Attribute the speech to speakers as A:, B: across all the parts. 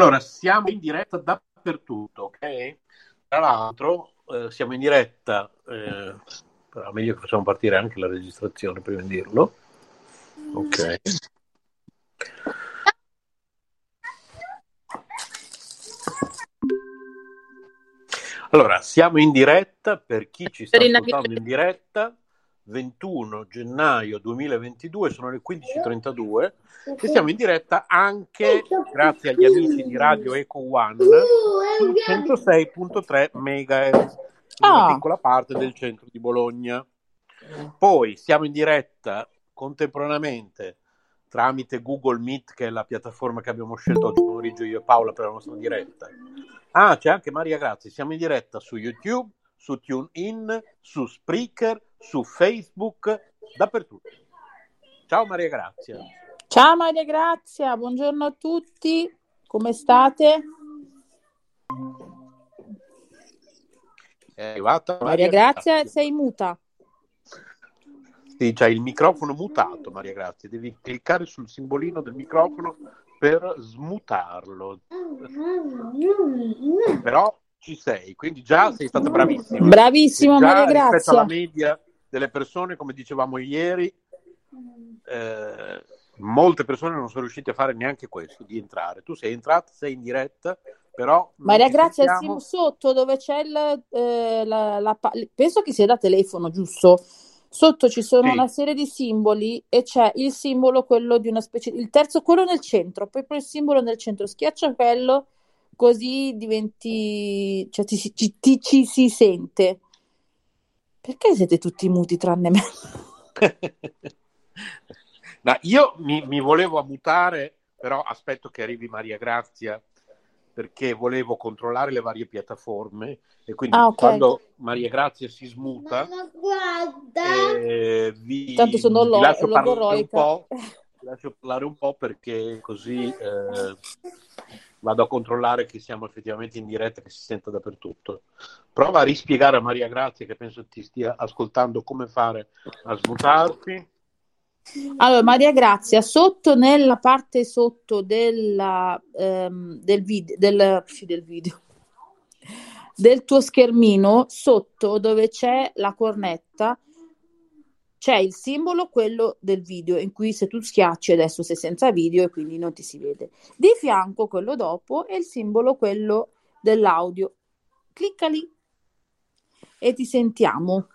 A: Allora, siamo in diretta dappertutto, ok? Tra l'altro, eh, siamo in diretta, eh, però meglio che facciamo partire anche la registrazione prima di dirlo. Ok. Allora, siamo in diretta per chi ci sta ascoltando in diretta 21 gennaio 2022, sono le 15.32 e siamo in diretta anche grazie agli amici di Radio Eco One sul 106.3 MHz, una ah. piccola parte del centro di Bologna. Poi siamo in diretta contemporaneamente tramite Google Meet, che è la piattaforma che abbiamo scelto oggi pomeriggio io e Paola per la nostra diretta. Ah, c'è anche Maria Grazia, siamo in diretta su YouTube, su TuneIn, su Spreaker, su Facebook, dappertutto. Ciao Maria Grazia.
B: Ciao Maria Grazia, buongiorno a tutti, come state?
A: È arrivata
B: Maria, Maria Grazia, Grazia, sei muta.
A: Sì, c'hai il microfono mutato, Maria Grazia. Devi cliccare sul simbolino del microfono per smutarlo. Però ci sei, quindi già sei stata bravissima.
B: Bravissima, Maria Grazia.
A: Rispetto alla media delle persone, come dicevamo ieri, eh, molte persone non sono riuscite a fare neanche questo, di entrare. Tu sei entrata, sei in diretta, però...
B: Maria Grazia, siamo sotto dove c'è il... Eh, la, la, penso che sia da telefono, giusto? Sotto ci sono sì. una serie di simboli e c'è il simbolo, quello di una specie... Il terzo, quello nel centro, poi poi il simbolo nel centro. Schiaccia quello, così diventi... cioè ti, ti, ti, ci si sente. Perché siete tutti muti tranne me?
A: no, io mi, mi, volevo mutare, però aspetto che arrivi Maria Grazia perché volevo controllare le varie piattaforme e quindi ah, okay. quando Maria Grazia si smuta eh, vi,
B: Tanto sono lo,
A: vi lascio parlare un po', lascio parlare un po' perché così eh, vado a controllare che siamo effettivamente in diretta, che si senta dappertutto. Prova a rispiegare a Maria Grazia, che penso ti stia ascoltando, come fare a smutarti.
B: Allora, Maria Grazia, sotto nella parte sotto della, ehm, del, video, del, del video, del tuo schermino, sotto dove c'è la cornetta, c'è il simbolo, quello del video, in cui se tu schiacci adesso sei senza video e quindi non ti si vede. Di fianco quello dopo è il simbolo, quello dell'audio. Clicca lì e ti sentiamo.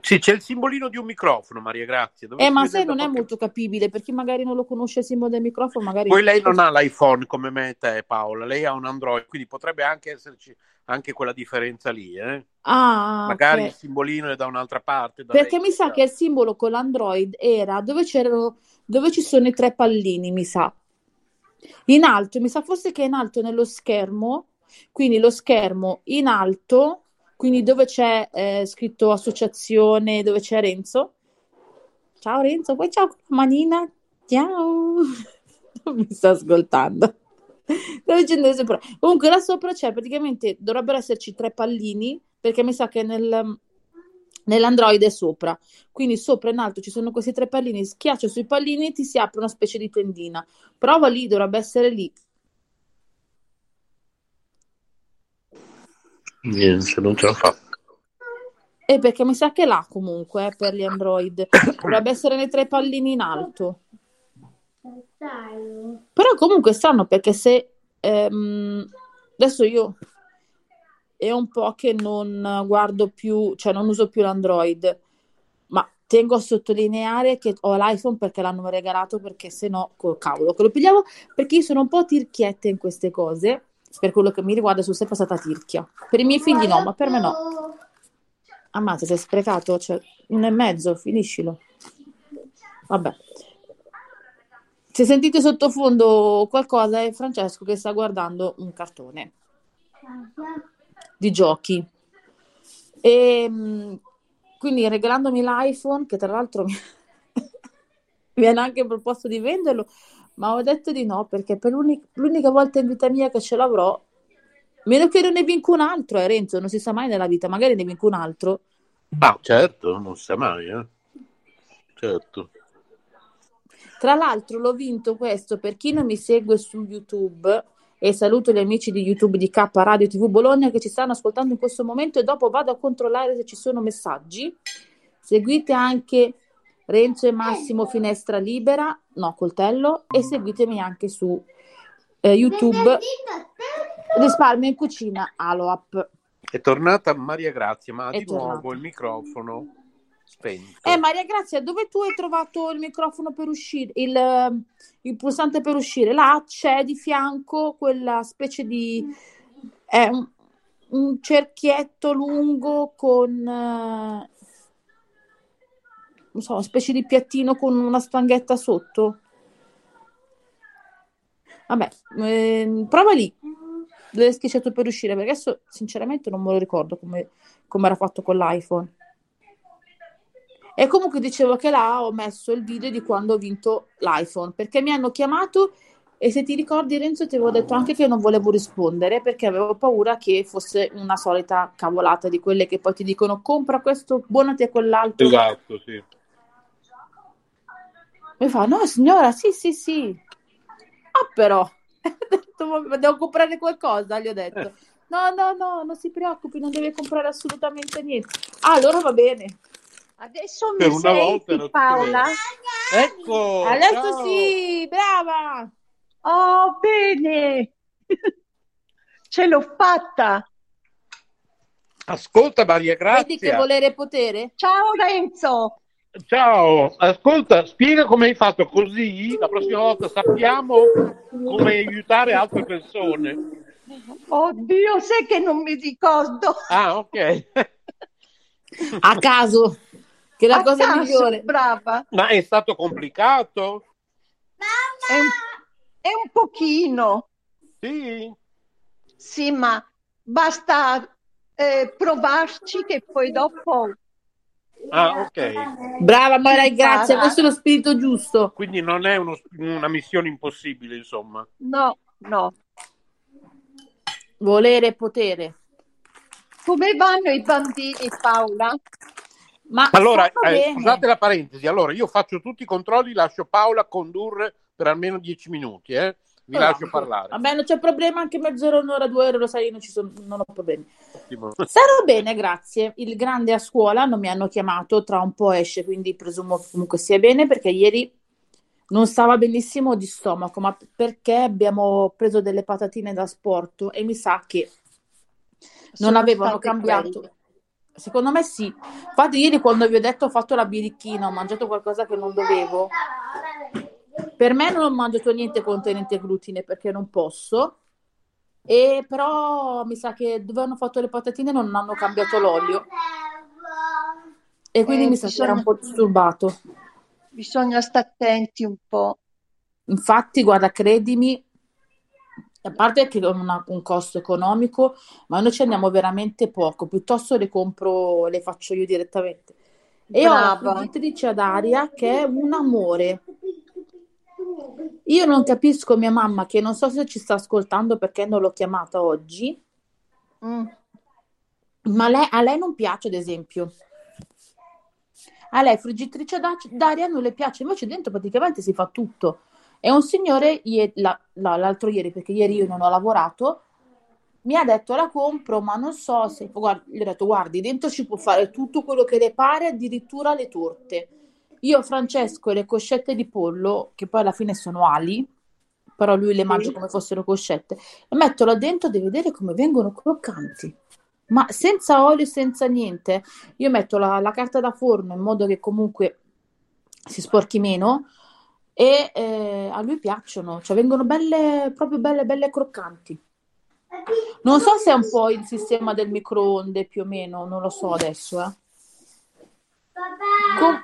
A: Sì, c'è il simbolino di un microfono, Maria Grazia.
B: eh, ma se non qualche... è molto capibile, perché magari non lo conosce il simbolo del microfono, magari...
A: Poi lei non ha l'iPhone come me e te, Paola, lei ha un Android, quindi potrebbe anche esserci anche quella differenza lì, eh?
B: Ah,
A: magari
B: okay.
A: il simbolino è da un'altra parte.
B: Perché lei, mi sa che il simbolo con l'Android era dove c'erano, dove ci sono i tre pallini, mi sa. In alto, mi sa forse che è in alto nello schermo, quindi lo schermo in alto, quindi dove c'è eh, scritto associazione, dove c'è Renzo. Ciao Renzo, poi ciao manina, ciao. Non mi sta ascoltando. Comunque là sopra c'è praticamente, dovrebbero esserci tre pallini, perché mi sa che nel, nell'Android è sopra. Quindi sopra in alto ci sono questi tre pallini, schiaccia sui pallini e ti si apre una specie di tendina. Prova lì, dovrebbe essere lì.
A: Niente, non ce la fa.
B: E perché mi sa che là comunque eh, per gli Android. Dovrebbe essere nei tre pallini in alto. Però comunque stanno perché se ehm, adesso io è un po' che non guardo più, cioè non uso più l'Android, ma tengo a sottolineare che ho l'iPhone perché l'hanno regalato perché se no, col cavolo che lo pigliavo, perché io sono un po' tirchietta in queste cose, per quello che mi riguarda sono sempre stata tirchia. Per i miei figli no, ma per me no. Ammazza, sei sprecato, cioè, uno e mezzo, finiscilo. Vabbè. Se sentite sottofondo qualcosa è Francesco che sta guardando un cartone di giochi. E ehm, quindi regalandomi l'iPhone, che tra l'altro mi, mi hanno anche proposto di venderlo, ma ho detto di no perché per l'unica, l'unica volta in vita mia che ce l'avrò, meno che non ne vinco un altro, eh, Renzo, non si sa mai nella vita, magari ne vinco un altro.
A: Ah, certo, non si sa mai, eh. Certo.
B: Tra l'altro l'ho vinto questo per chi non mi segue su YouTube, e saluto gli amici di YouTube di K Radio TV Bologna che ci stanno ascoltando in questo momento e dopo vado a controllare se ci sono messaggi. Seguite anche Renzo e Massimo Finestra Libera, no, coltello, e seguitemi anche su eh, YouTube Risparmio in cucina Aloap.
A: È tornata Maria Grazia, ma ha di tornata. nuovo il microfono spento.
B: Eh, Maria Grazia, dove tu hai trovato il microfono per uscire, il, il pulsante per uscire? Là c'è di fianco quella specie di... È un, un cerchietto lungo con... Uh, non so, una specie di piattino con una stanghetta sotto. Vabbè, eh, prova lì dove è schiacciato per uscire perché adesso sinceramente non me lo ricordo come, come era fatto con l'iPhone. E comunque dicevo che là ho messo il video di quando ho vinto l'iPhone perché mi hanno chiamato e se ti ricordi Renzo ti avevo detto anche che non volevo rispondere perché avevo paura che fosse una solita cavolata di quelle che poi ti dicono compra questo, buonati a quell'altro.
A: Esatto, sì.
B: Mi fa, no signora, sì, sì, sì. Ah però, devo comprare qualcosa, gli ho detto. No, no, no, non si preoccupi, non deve comprare assolutamente niente. Ah, allora va bene.
C: Adesso mi per una senti, Paola?
A: Ecco!
B: Adesso ciao. sì, brava!
C: Oh, bene! Ce l'ho fatta!
A: Ascolta Maria Grazia.
B: Vedi che volere potere?
C: Ciao Renzo!
A: Ciao, ascolta, spiega come hai fatto così la prossima volta sappiamo come aiutare altre persone.
C: Oddio, sai che non mi ricordo.
A: Ah, ok.
B: A caso che è la
C: A
B: cosa
C: caso,
B: migliore.
C: Brava.
A: Ma è stato complicato?
C: È un, è un pochino.
A: Sì.
C: Sì, ma basta eh, provarci che poi dopo...
A: Ah, ok.
B: Brava Mara, grazie, questo è lo spirito giusto.
A: Quindi non è uno- una missione impossibile, insomma.
C: No, no.
B: Volere e potere.
C: Come vanno i bambini, Paola?
B: Ma
A: Allora, eh, scusate la parentesi, allora io faccio tutti i controlli, lascio Paola condurre per almeno dieci minuti, eh? Vi
B: Allora,
A: lascio parlare.
B: Vabbè, non c'è problema, anche mezz'ora, un'ora, due ore, lo sai, io non, ci sono, non ho problemi.
A: Ottimo.
B: Sarò bene, grazie. Il grande a scuola non mi hanno chiamato, tra un po' esce, quindi presumo che comunque sia bene, perché ieri non stava benissimo di stomaco, ma perché abbiamo preso delle patatine da sport e mi sa che non
C: Sono
B: avevano cambiato.
C: quelle.
B: Secondo me sì. Infatti ieri quando vi ho detto ho fatto la birichina, ho mangiato qualcosa che non dovevo. Per me non ho mangiato niente contenente glutine perché non posso. E però mi sa che dove hanno fatto le patatine non hanno cambiato l'olio. E quindi
C: Eh,
B: mi sa che era un po' disturbato.
C: bisogna stare attenti un po'.
B: Infatti, guarda, credimi, a parte che non ha un costo economico, ma noi ci andiamo veramente poco, piuttosto le compro, le faccio io direttamente. E ho la
C: Brava.
B: friggitrice ad aria che è un amore. Io non capisco mia mamma, che non so se ci sta ascoltando perché non l'ho chiamata oggi,
C: Mm.
B: ma lei- a lei non piace, ad esempio. A lei friggitrice d'a- d'aria non le piace, invece dentro praticamente si fa tutto. E un signore, ie- la- la- l'altro ieri, perché ieri io non ho lavorato, mi ha detto la compro, ma non so se... Guarda, gli ho detto, guardi, dentro ci può fare tutto quello che le pare, addirittura le torte. Io, Francesco, le coscette di pollo, che poi alla fine sono ali, però lui le mangia come fossero coscette, e metto là dentro e vedere come vengono croccanti. Ma senza olio, senza niente. Io metto la, la carta da forno in modo che comunque si sporchi meno e eh, a lui piacciono, cioè vengono belle, proprio belle, belle croccanti. Non so se è un po' il sistema del microonde più o meno, non lo so adesso, eh.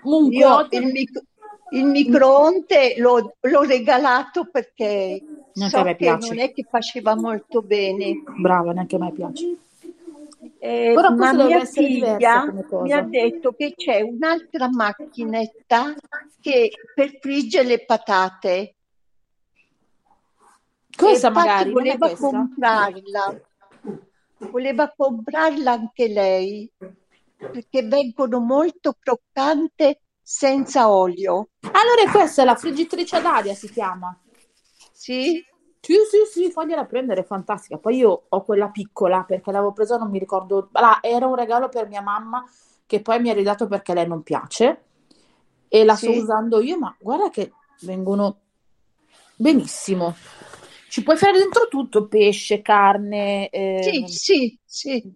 B: Comunque,
C: Io il, mic- il microonde l'ho, l'ho regalato perché
B: Neanche
C: so che non è che faceva molto bene.
B: brava, neanche a me piace.
C: Eh,
B: Però
C: ma mia figlia mi ha detto che c'è un'altra macchinetta che per friggere le patate.
B: Questa magari, è
C: voleva
B: questa?
C: comprarla. Voleva comprarla anche lei perché vengono molto croccante senza olio.
B: Allora è questa, la friggitrice ad aria si chiama.
C: Sì?
B: Sì, sì, sì, fagliela prendere, è fantastica. Poi io ho quella piccola perché l'avevo presa, non mi ricordo. Allora, era un regalo per mia mamma che poi mi ha ridato perché lei non piace e la sì. sto usando io, ma guarda che vengono benissimo. Ci puoi fare dentro tutto, pesce, carne.
C: Eh... Sì, sì, sì.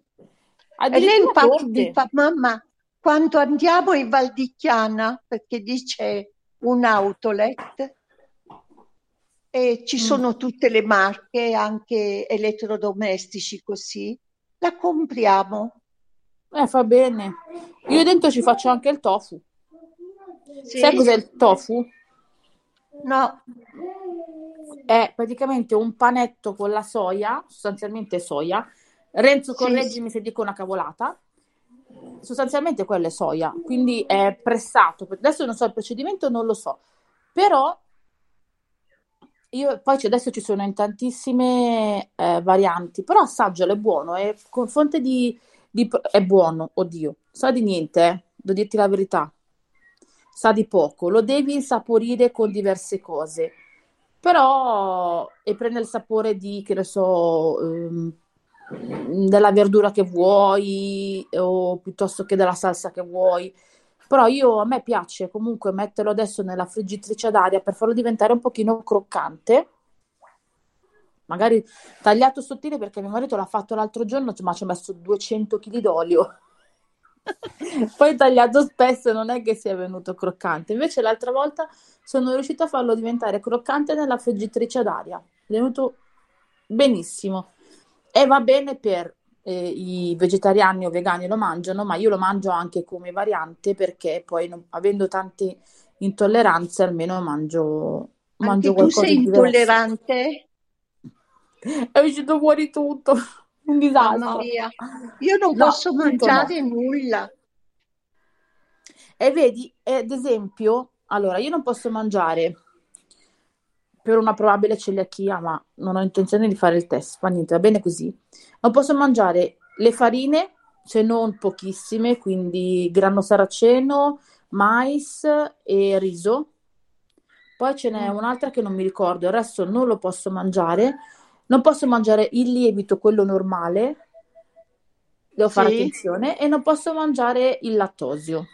C: E lei infatti fa, mamma, quando andiamo in Val di Chiana, perché dice un outlet, e ci mm. sono tutte le marche, anche elettrodomestici così, la compriamo.
B: Eh, fa bene. Io dentro ci faccio anche il tofu. Sì. Sai cos'è il tofu?
C: No.
B: È praticamente un panetto con la soia, sostanzialmente soia. Renzo, correggimi sì. se dico una cavolata. Sostanzialmente quello è soia, quindi è pressato. Adesso non so il procedimento, non lo so. Però io poi adesso ci sono in tantissime eh, varianti, però assaggialo, è buono, è con fonte di, di, è buono, oddio, sa di niente, eh, devo dirti la verità, sa di poco, lo devi insaporire con diverse cose, però e prende il sapore di, che ne so, ehm, della verdura che vuoi o piuttosto che della salsa che vuoi. Però io, a me piace comunque metterlo adesso nella friggitrice ad aria per farlo diventare un pochino croccante. Magari tagliato sottile perché mio marito l'ha fatto l'altro giorno, ma ci ha messo 200 kg d'olio. Poi tagliato spesso non è che sia venuto croccante. Invece l'altra volta sono riuscita a farlo diventare croccante nella friggitrice ad aria. È venuto benissimo. E va bene per eh, i vegetariani o vegani lo mangiano, ma io lo mangio anche come variante perché poi non, avendo tante intolleranze almeno mangio, mangio
C: qualcosa tu sei intollerante?
B: È uscito fuori tutto, un disastro.
C: Io non no, posso mangiare no. nulla.
B: E vedi, ad esempio, allora io non posso mangiare per una probabile celiachia, ma non ho intenzione di fare il test, fa niente, va bene così. Non posso mangiare le farine, se non pochissime, quindi grano saraceno, mais e riso. Poi ce n'è mm. un'altra che non mi ricordo, il resto non lo posso mangiare. Non posso mangiare il lievito, quello normale, devo fare sì. attenzione, e non posso mangiare il lattosio.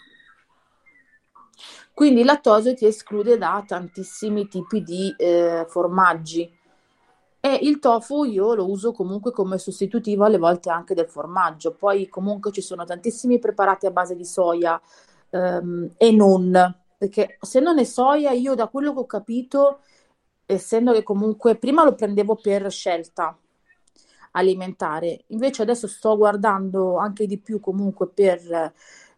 B: Quindi il lattosio ti esclude da tantissimi tipi di eh, formaggi. E il tofu io lo uso comunque come sostitutivo alle volte anche del formaggio. Poi comunque ci sono tantissimi preparati a base di soia ehm, e non, perché se non è soia, io da quello che ho capito, essendo che comunque prima lo prendevo per scelta alimentare, invece adesso sto guardando anche di più comunque per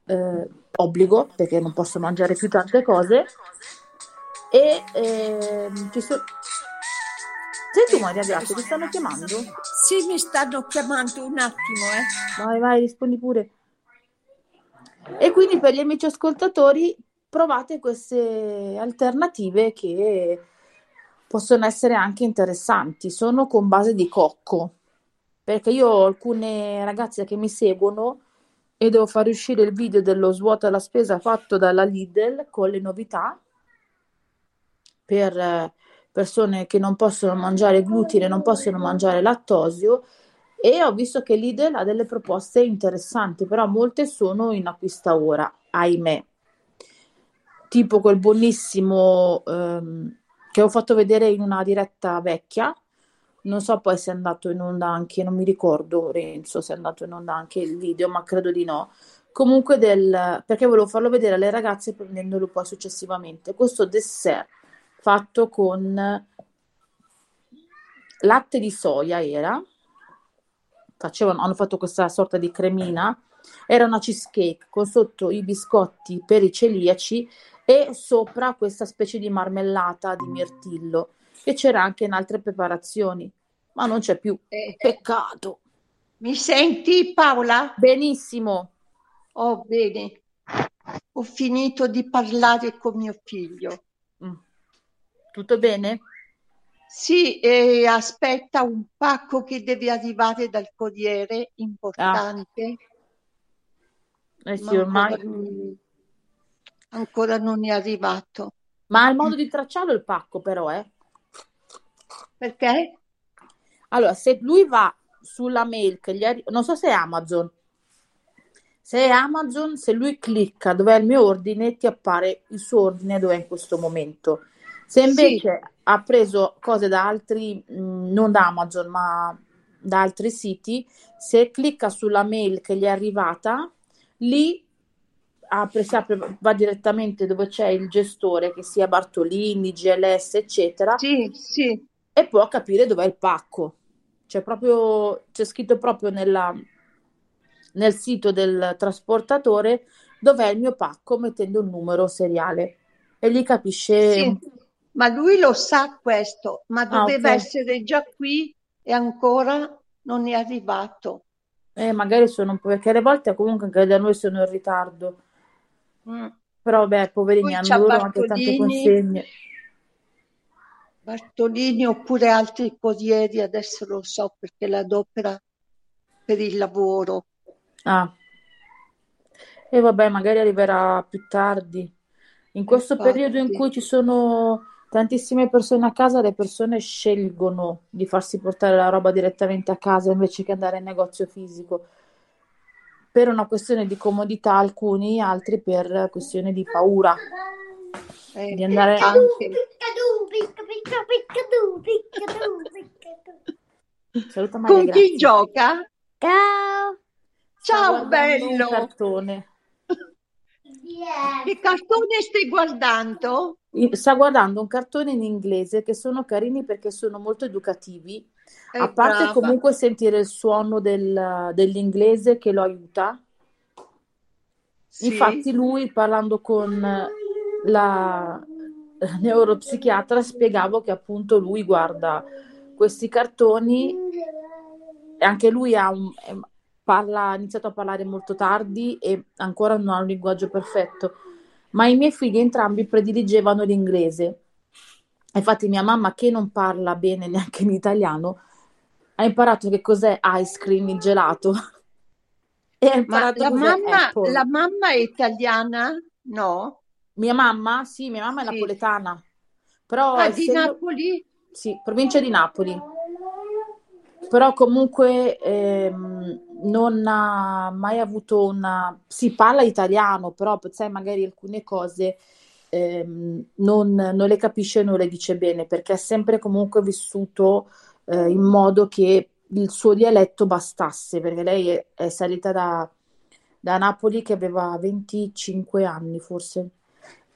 B: eh, obbligo perché non posso mangiare più tante cose e eh, ci sono sei tu Maria Grazia ti stanno chiamando?
C: sì mi stanno chiamando un attimo eh.
B: vai vai rispondi pure e quindi per gli amici ascoltatori provate queste alternative che possono essere anche interessanti sono con base di cocco perché io ho alcune ragazze che mi seguono e devo fare uscire il video dello svuota la spesa fatto dalla Lidl con le novità per eh, persone che non possono mangiare glutine, non possono mangiare lattosio e ho visto che Lidl ha delle proposte interessanti, però molte sono in acquista ora, ahimè. Tipo quel buonissimo ehm, che ho fatto vedere in una diretta vecchia, non so poi se è andato in onda anche, non mi ricordo Renzo se è andato in onda anche il video, ma credo di no. Comunque del, perché volevo farlo vedere alle ragazze prendendolo poi successivamente. Questo dessert fatto con latte di soia era, facevano, hanno fatto questa sorta di cremina, era una cheesecake con sotto i biscotti per i celiaci e sopra questa specie di marmellata di mirtillo e c'era anche in altre preparazioni ma non c'è più. Eh, Peccato.
C: Mi senti Paola?
B: Benissimo.
C: Oh, bene. Ho finito di parlare con mio figlio. Mm.
B: Tutto bene?
C: Sì, e aspetta un pacco che deve arrivare dal corriere, importante.
B: Ah. Eh sì, ormai...
C: Ancora non, ancora non è arrivato.
B: Ma ha il modo di tracciarlo il pacco però, eh?
C: Perché?
B: Allora, se lui va sulla mail che gli arriva, non so se è Amazon, se è Amazon, se lui clicca dove è il mio ordine, ti appare il suo ordine dove è in questo momento. Se invece sì. ha preso cose da altri, mh, non da Amazon, ma da altri siti, se clicca sulla mail che gli è arrivata, lì apre, apre, va direttamente dove c'è il gestore, che sia Bartolini, GLS, eccetera,
C: sì, sì.
B: E può capire dov'è il pacco. C'è, proprio, c'è scritto proprio nella, nel sito del trasportatore dov'è il mio pacco mettendo il numero seriale e lì capisce.
C: Sì, ma lui lo sa questo, ma ah, doveva ah, okay. essere già qui e ancora non è arrivato.
B: Eh, magari sono un po' perché alle volte comunque anche da noi sono in ritardo. Mm. Però beh, poverini, hanno loro anche tante consegne.
C: Bartolini oppure altri corrieri, adesso lo so perché l'adopera per il lavoro.
B: Ah. E vabbè, magari arriverà più tardi. In questo Infatti. periodo in cui ci sono tantissime persone a casa, le persone scelgono di farsi portare la roba direttamente a casa invece che andare in negozio fisico. Per una questione di comodità alcuni, altri per questione di paura.
C: Eh, di andare anche. Saluta Maria, Con chi grazie. gioca?
B: Ciao.
C: Ciao bello.
B: Cartone.
C: Che cartone stai guardando?
B: Sta guardando un cartone in inglese che sono carini perché sono molto educativi. È a parte brava. comunque sentire il suono del, dell'inglese che lo aiuta. Sì. Infatti lui parlando con la neuropsichiatra spiegavo che appunto lui guarda questi cartoni e anche lui ha un, parla, ha iniziato a parlare molto tardi e ancora non ha un linguaggio perfetto, ma i miei figli entrambi prediligevano l'inglese. Infatti mia mamma, che non parla bene neanche in italiano, ha imparato che cos'è ice cream, il gelato.
C: e ha imparato ma la mamma, la mamma è italiana? No?
B: Mia mamma? Sì, mia mamma è sì. napoletana. Però
C: ah, essendo... di Napoli?
B: Sì, provincia di Napoli però comunque ehm, non ha mai avuto una... si parla italiano, però sai magari alcune cose ehm, non, non, le capisce e non le dice bene, perché ha sempre comunque vissuto eh, in modo che il suo dialetto bastasse, perché lei è, è salita da, da Napoli che aveva 25 anni forse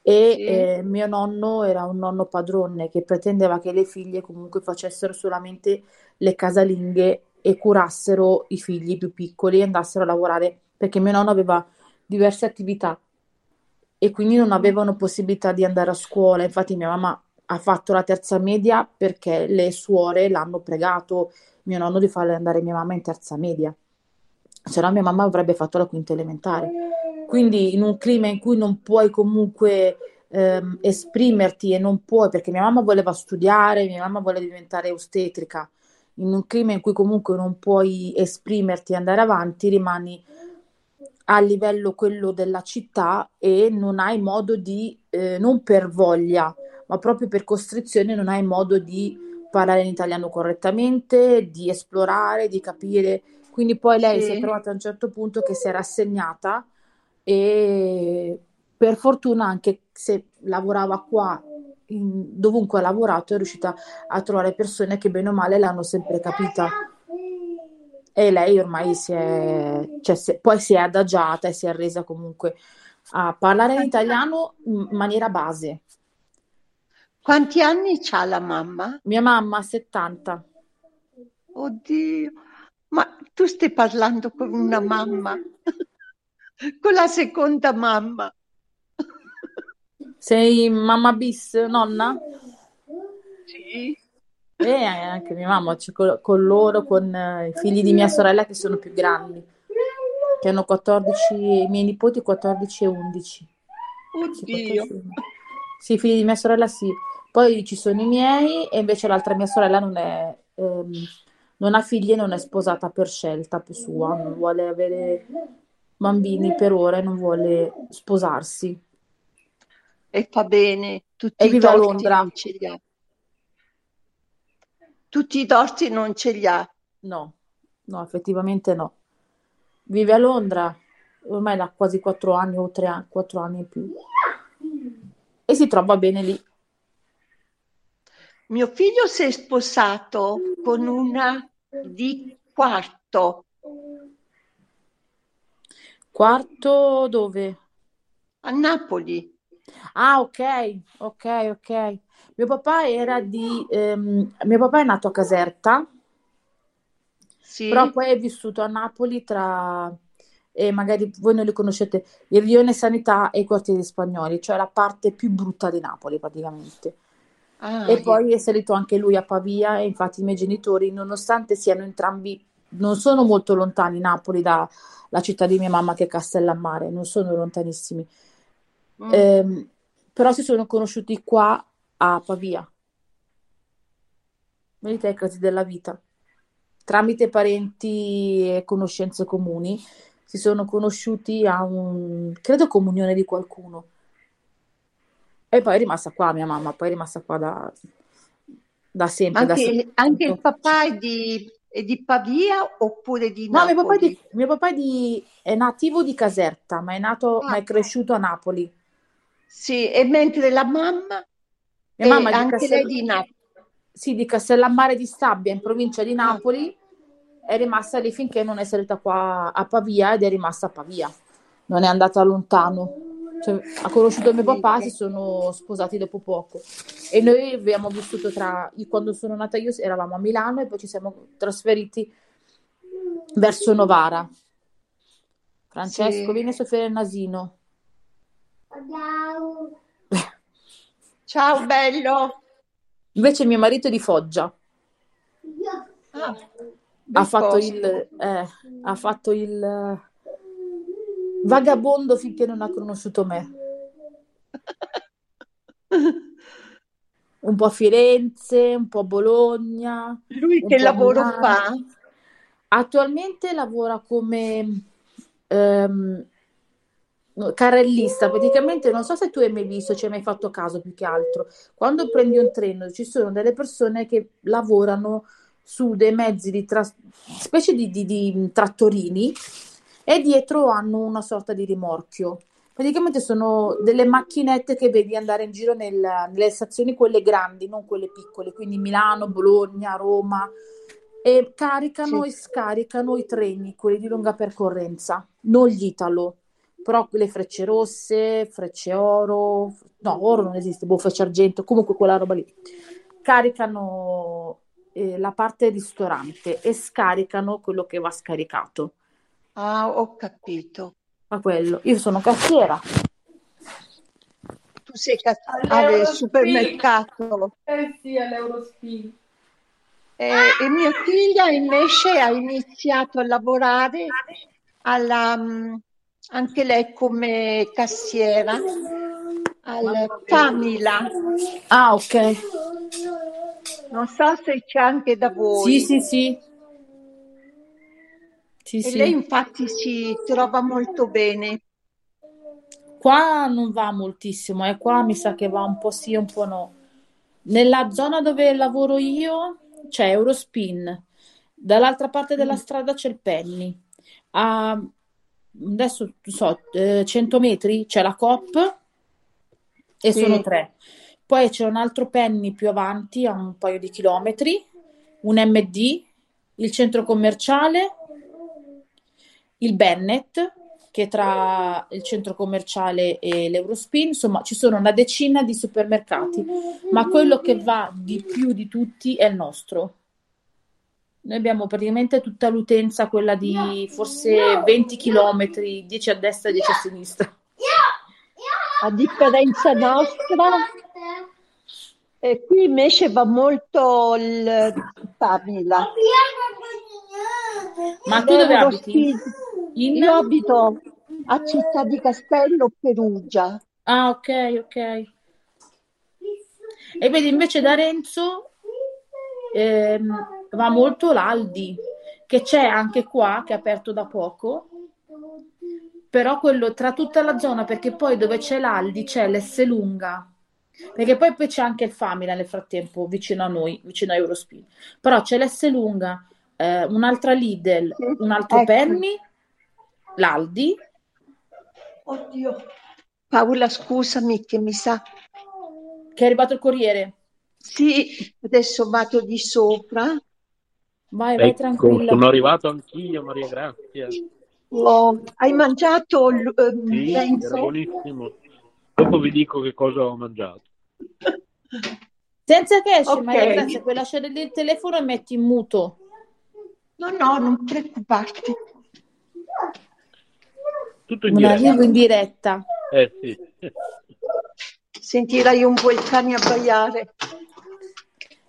B: e sì. eh, mio nonno era un nonno padrone che pretendeva che le figlie comunque facessero solamente le casalinghe e curassero i figli più piccoli e andassero a lavorare perché mio nonno aveva diverse attività e quindi non avevano possibilità di andare a scuola. Infatti mia mamma ha fatto la terza media perché le suore l'hanno pregato mio nonno di farle andare mia mamma in terza media. Se no mia mamma avrebbe fatto la quinta elementare. Quindi in un clima in cui non puoi comunque ehm, esprimerti e non puoi, perché mia mamma voleva studiare, mia mamma voleva diventare ostetrica, in un clima in cui comunque non puoi esprimerti e andare avanti, rimani a livello quello della città e non hai modo di, eh, non per voglia, ma proprio per costrizione, non hai modo di parlare in italiano correttamente, di esplorare, di capire. Quindi poi lei sì. si è trovata a un certo punto che si è rassegnata e per fortuna anche se lavorava qua in, dovunque ha lavorato è riuscita a trovare persone che bene o male l'hanno sempre capita e lei ormai si è, cioè, si, poi si è adagiata e si è resa comunque a parlare in italiano in maniera base.
C: Quanti anni ha la mamma?
B: Mia mamma ha 70.
C: Oddio, ma tu stai parlando con una mamma, con la seconda mamma.
B: Sei mamma bis, nonna?
C: Sì.
B: E anche mia mamma, cioè, con, con, loro, con uh, i figli di mia sorella che sono più grandi, che hanno 14, i miei nipoti 14 e 11.
C: Oddio.
B: Sì, i figli di mia sorella sì. Poi ci sono i miei e invece l'altra mia sorella non è... Ehm, non ha figli e non è sposata per scelta sua, non vuole avere bambini per ora e non vuole sposarsi
C: e fa bene tutti
B: e vive a Londra.
C: tutti i torti non ce li ha.
B: No, no, effettivamente no. Vive a Londra, ormai da quasi quattro anni o tre anni, quattro anni in più. E si trova bene lì.
C: Mio figlio si è sposato con una di quarto.
B: Quarto dove?
C: A Napoli.
B: Ah, ok, ok, ok. Mio papà era di... Ehm, mio papà è nato a Caserta, sì. però poi è vissuto a Napoli tra... E magari voi non li conoscete, il Rione Sanità e i quartieri spagnoli, cioè la parte più brutta di Napoli praticamente. Ah, e poi è salito anche lui a Pavia e infatti i miei genitori, nonostante siano entrambi, non sono molto lontani Napoli dalla città di mia mamma che è Castellammare, non sono lontanissimi, mm. eh, però si sono conosciuti qua a Pavia. Vedete i casi della vita. Tramite parenti e conoscenze comuni si sono conosciuti a un, credo, comunione di qualcuno. E poi è rimasta qua mia mamma, poi è rimasta qua da, da sempre.
C: Anche,
B: da sempre.
C: anche il papà è di, è di, Pavia oppure di Napoli?
B: No, mio papà, è, di, mio papà è, di, è, nativo di Caserta, ma è, nato, ah. ma è cresciuto a Napoli.
C: Sì, e mentre la mamma mia mamma è anche Cassell... lei di Napoli.
B: Sì, di Castellammare di Stabia, in provincia di Napoli, è rimasta lì finché non è salita qua a Pavia ed è rimasta a Pavia. Non è andata lontano. Cioè, ha conosciuto mio papà, si sono sposati dopo poco. E noi abbiamo vissuto tra... Quando sono nata io eravamo a Milano e poi ci siamo trasferiti verso Novara. Francesco, sì. vieni a soffiare il nasino.
C: Ciao. Ciao bello.
B: Invece mio marito è di Foggia. Ah, ha, fatto il, eh, ha fatto il vagabondo finché non ha conosciuto me. un po' a Firenze, un po' a Bologna.
C: Lui che lavoro fa?
B: Attualmente lavora come ehm, carrellista, praticamente non so se tu hai mai visto, ci hai mai fatto caso più che altro, quando prendi un treno ci sono delle persone che lavorano su dei mezzi di tra- specie di, di, di trattorini e dietro hanno una sorta di rimorchio. Praticamente sono delle macchinette che vedi andare in giro nel, nelle stazioni, quelle grandi, non quelle piccole, quindi Milano, Bologna, Roma, e caricano sì. e scaricano i treni, quelli di lunga percorrenza, non gli Italo però le frecce rosse, frecce oro, no, oro non esiste, boh, frecce argento, comunque quella roba lì, caricano eh, la parte ristorante e scaricano quello che va scaricato.
C: Ah, ho capito.
B: Ma quello, io sono cassiera.
C: Tu sei cassiera al supermercato.
B: Eh sì, all'Eurospin.
C: Eh, e mia figlia invece ha iniziato a lavorare alla mm, anche lei come cassiera al Famila.
B: Ah, ok.
C: Non so se c'è anche da voi.
B: Sì, sì, sì.
C: Sì e sì. lei infatti si trova molto bene.
B: Qua non va moltissimo, e eh. qua mi sa che va un po' sì, un po' no. Nella zona dove lavoro io c'è Eurospin, dall'altra parte della mm. strada c'è il Penny. A adesso so, eh, 100 metri c'è la COP e sì. sono tre. Poi c'è un altro penny più avanti, a un paio di chilometri, un MD, il centro commerciale, il Bennett, che tra il centro commerciale e l'Eurospin, insomma, ci sono una decina di supermercati, ma quello che va di più di tutti è il nostro. Noi abbiamo praticamente tutta l'utenza, quella di forse 20 km, 10 a destra e 10 a sinistra.
C: A differenza nostra, e qui invece va molto il Pavila.
B: Ma tu dove abiti?
C: In... Io abito a Città di Castello, Perugia.
B: Ah, ok, ok. E vedi, invece da Renzo ehm, va molto l'Aldi, che c'è anche qua, che è aperto da poco, però quello tra tutta la zona, perché poi dove c'è l'Aldi c'è l'Esselunga, Perché poi, poi c'è anche il Famila nel frattempo, vicino a noi, vicino a Eurospin. Però c'è l'S lunga, eh, un'altra Lidl, un altro ecco. Penny, l'Aldi.
C: Oddio. Paola, scusami che mi sa...
B: Che è arrivato il corriere.
C: Sì, adesso vado di sopra.
B: Vai, vai ecco, tranquilla.
A: Sono arrivato anch'io, Maria Grazia.
C: Oh, hai mangiato
A: il uh, sì, era buonissimo. Dopo vi dico che cosa ho mangiato.
B: Senza che esce, okay. Maria Grazia, puoi lasciare il telefono e metti in muto.
C: No, no, non preoccuparti.
A: Tutto in diretta.
B: arrivo in diretta.
A: Eh sì.
C: Sentirai un po' il cane abbaiare.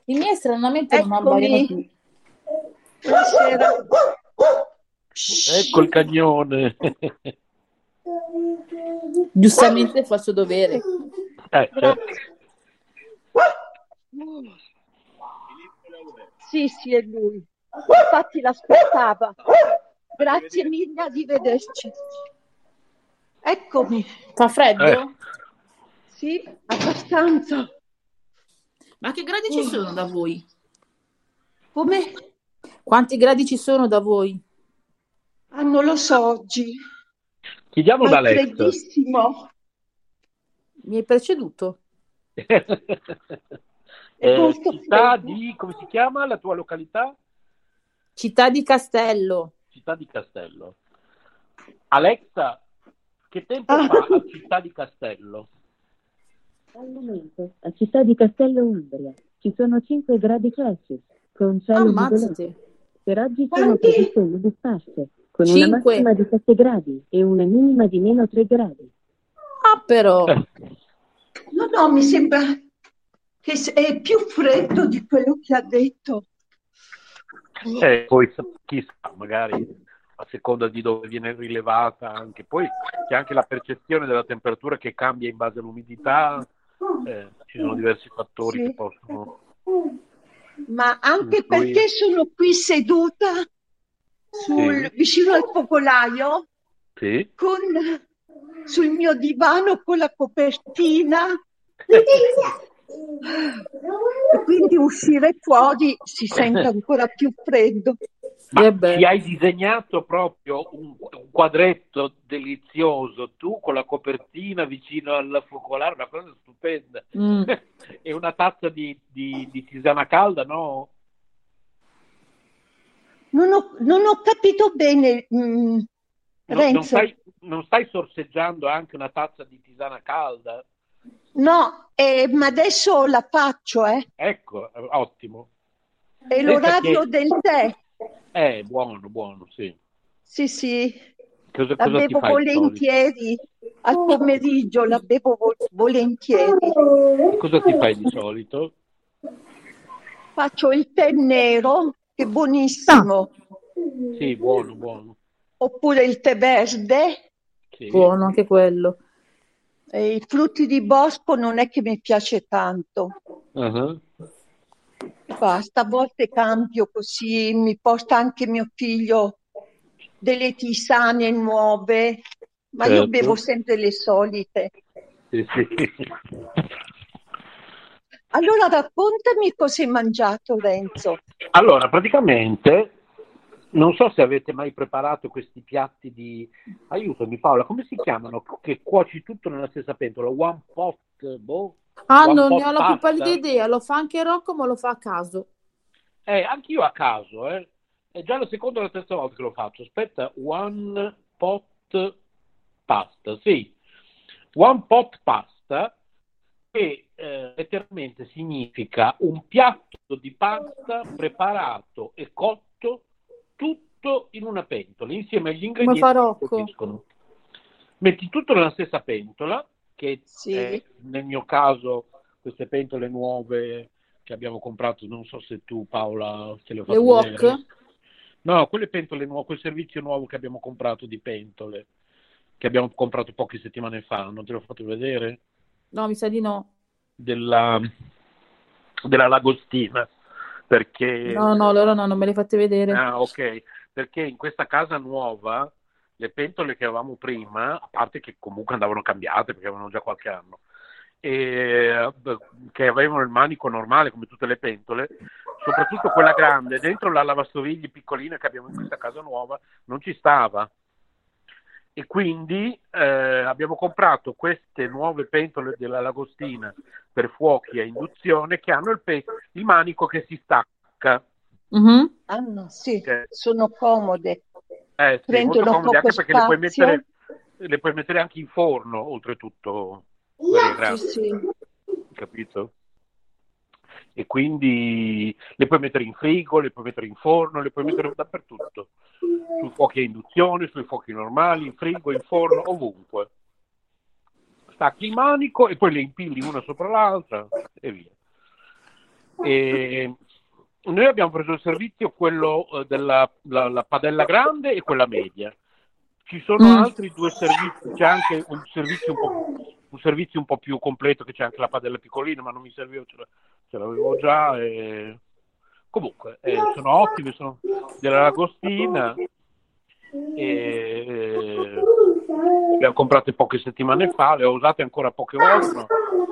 B: I miei stranamente Eccomi. non abbaiano più.
C: Buonasera.
A: Ecco il cagnone.
B: Giustamente fa il suo dovere.
A: Eh, certo.
C: Sì, sì, è lui. Infatti l'aspettava. Grazie mille, arrivederci. Eccomi.
B: Fa freddo? Eh.
C: Sì, abbastanza.
B: Ma che gradi ci sono da voi?
C: Come?
B: Quanti gradi ci sono da voi?
C: Ah, non lo so oggi.
A: Chiediamo da Alex.
C: freddissimo.
B: Mi hai preceduto.
A: eh, città di, come si chiama la tua località?
B: Città di Castello.
A: Città di Castello. Alexa, che tempo ah. fa a Città di Castello?
D: Al momento, a Città di Castello Umbria, ci sono 5 gradi Celsius, con cielo
B: Ammazzati.
D: Per oggi sono previsioni disparse, con 5. una massima di 7 gradi e una minima di meno 3 gradi.
B: Ah, però... Eh.
C: No, no, mi sembra che è più freddo di quello che ha detto.
A: Eh, poi chissà, magari a seconda di dove viene rilevata anche. Poi c'è anche la percezione della temperatura che cambia in base all'umidità, eh, ci sono diversi fattori sì. che possono...
C: Ma anche influire. perché sono qui seduta sul, sì. vicino al focolaio
A: sì.
C: con, sul mio divano con la copertina e quindi uscire fuori si sente ancora più freddo.
A: Ma ti hai disegnato proprio un, un, quadretto delizioso, tu con la copertina vicino al focolare, una cosa stupenda. Mm. e una tazza di, di, di, tisana calda, no?
C: Non ho, non ho capito bene, mm,
A: no, non, stai, non stai sorseggiando anche una tazza di tisana calda?
C: No, eh, ma adesso la faccio, eh.
A: Ecco, ottimo.
C: È l'orario che... del tè.
A: Eh, buono, buono, sì.
C: Sì, sì.
A: Cosa, la
C: bevo volentieri. Al pomeriggio la bevo vo- volentieri.
A: Cosa ti fai di solito?
C: Faccio il tè nero, che è buonissimo.
A: Sì, buono, buono.
C: Oppure il tè verde.
B: Sì. Buono anche quello.
C: E I frutti di bosco non è che mi piace tanto.
A: Uh-huh.
C: Basta, a volte cambio così, mi porta anche mio figlio delle tisane nuove, ma certo. io bevo sempre le solite.
A: Sì, sì.
C: Allora raccontami cosa hai mangiato, Renzo.
A: Allora, praticamente non so se avete mai preparato questi piatti di... Aiutami Paola, come si chiamano? Che cuoci tutto nella stessa pentola? One pot, boh?
B: Ah, one non ne ho la più pallida idea, lo fa anche Rocco, ma lo fa a caso.
A: Eh, anch'io a caso, eh. È già la seconda o la terza volta che lo faccio. Aspetta, one pot pasta, sì. One pot pasta, che eh, letteralmente significa un piatto di pasta preparato e cotto tutto in una pentola insieme agli ingredienti che colpiscono. Metti tutto nella stessa pentola, che sì. è, nel mio caso queste pentole nuove che abbiamo comprato, non so se tu Paola ce le ho fatte Le wok? Vedere. No, quelle pentole nuove, quel servizio nuovo che abbiamo comprato di pentole, che abbiamo comprato poche settimane fa, non te l'ho fatto vedere?
B: No, mi sa di no.
A: Della, della Lagostina perché...
B: No, no, loro no, non me le fate vedere.
A: Ah, ok, perché in questa casa nuova le pentole che avevamo prima, a parte che comunque andavano cambiate perché avevano già qualche anno, e, che avevano il manico normale come tutte le pentole, soprattutto quella grande, dentro la lavastoviglie piccolina che abbiamo in questa casa nuova non ci stava. E quindi eh, abbiamo comprato queste nuove pentole della Lagostina per fuochi a induzione che hanno il, pe- il manico che si stacca.
C: Mm-hmm. Ah, no, sì, che... sono comode.
A: Eh, sì, Prendono molto comode anche perché le puoi, mettere, le puoi mettere anche in forno, oltretutto. Sì, sì. Capito? E quindi le puoi mettere in frigo, le puoi mettere in forno, le puoi mettere dappertutto. Sui fuochi a induzione, sui fuochi normali, in frigo, in forno, ovunque. Stacchi il manico e poi le impilli una sopra l'altra e via. E noi abbiamo preso il servizio quello eh, della la, la padella grande e quella media. Ci sono mm. altri due servizi, c'è anche un servizio un, po', un servizio un po' più completo che c'è anche la padella piccolina, ma non mi serviva, ce, ce l'avevo già. E... Comunque, eh, sono ottime, sono della Lagostina. E le ho comprate poche settimane fa, le ho usate ancora poche volte, ma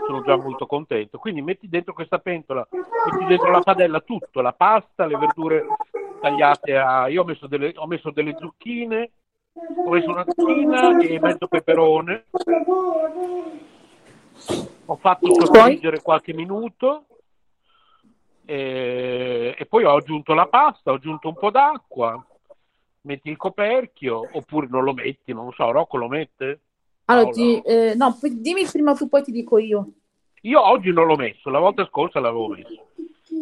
A: sono già molto contento. Quindi metti dentro questa pentola, metti dentro la padella tutto, la pasta, le verdure tagliate a... Io ho messo delle, ho messo delle zucchine, ho messo una zucchina e mezzo peperone. Ho fatto soffriggere qualche minuto e, e poi ho aggiunto la pasta, ho aggiunto un po' d'acqua metti il coperchio oppure non lo metti, non lo so, Rocco lo mette?
B: Allora, ti, eh, no, dimmi prima tu, poi ti dico io.
A: Io oggi non l'ho messo, la volta scorsa l'avevo messo.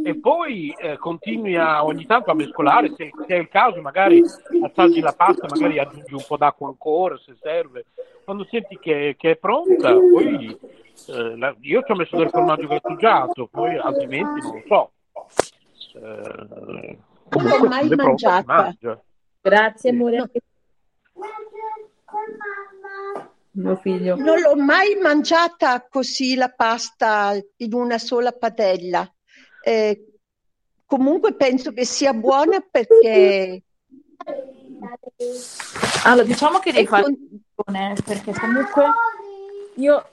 A: E poi eh, continui a, ogni tanto a mescolare, se, se, è il caso magari assaggi la pasta, magari aggiungi un po' d'acqua ancora se serve. Quando senti che, che è pronta, poi eh, la, io ci ho messo del formaggio grattugiato, poi altrimenti non lo so.
C: Eh, comunque, non l'ho mai mangiata.
B: Grazie, amore. No. Mio figlio.
C: Non l'ho mai mangiata così la pasta in una sola padella. Eh, comunque penso che sia buona perché.
B: Allora, diciamo che devi fare con... perché comunque io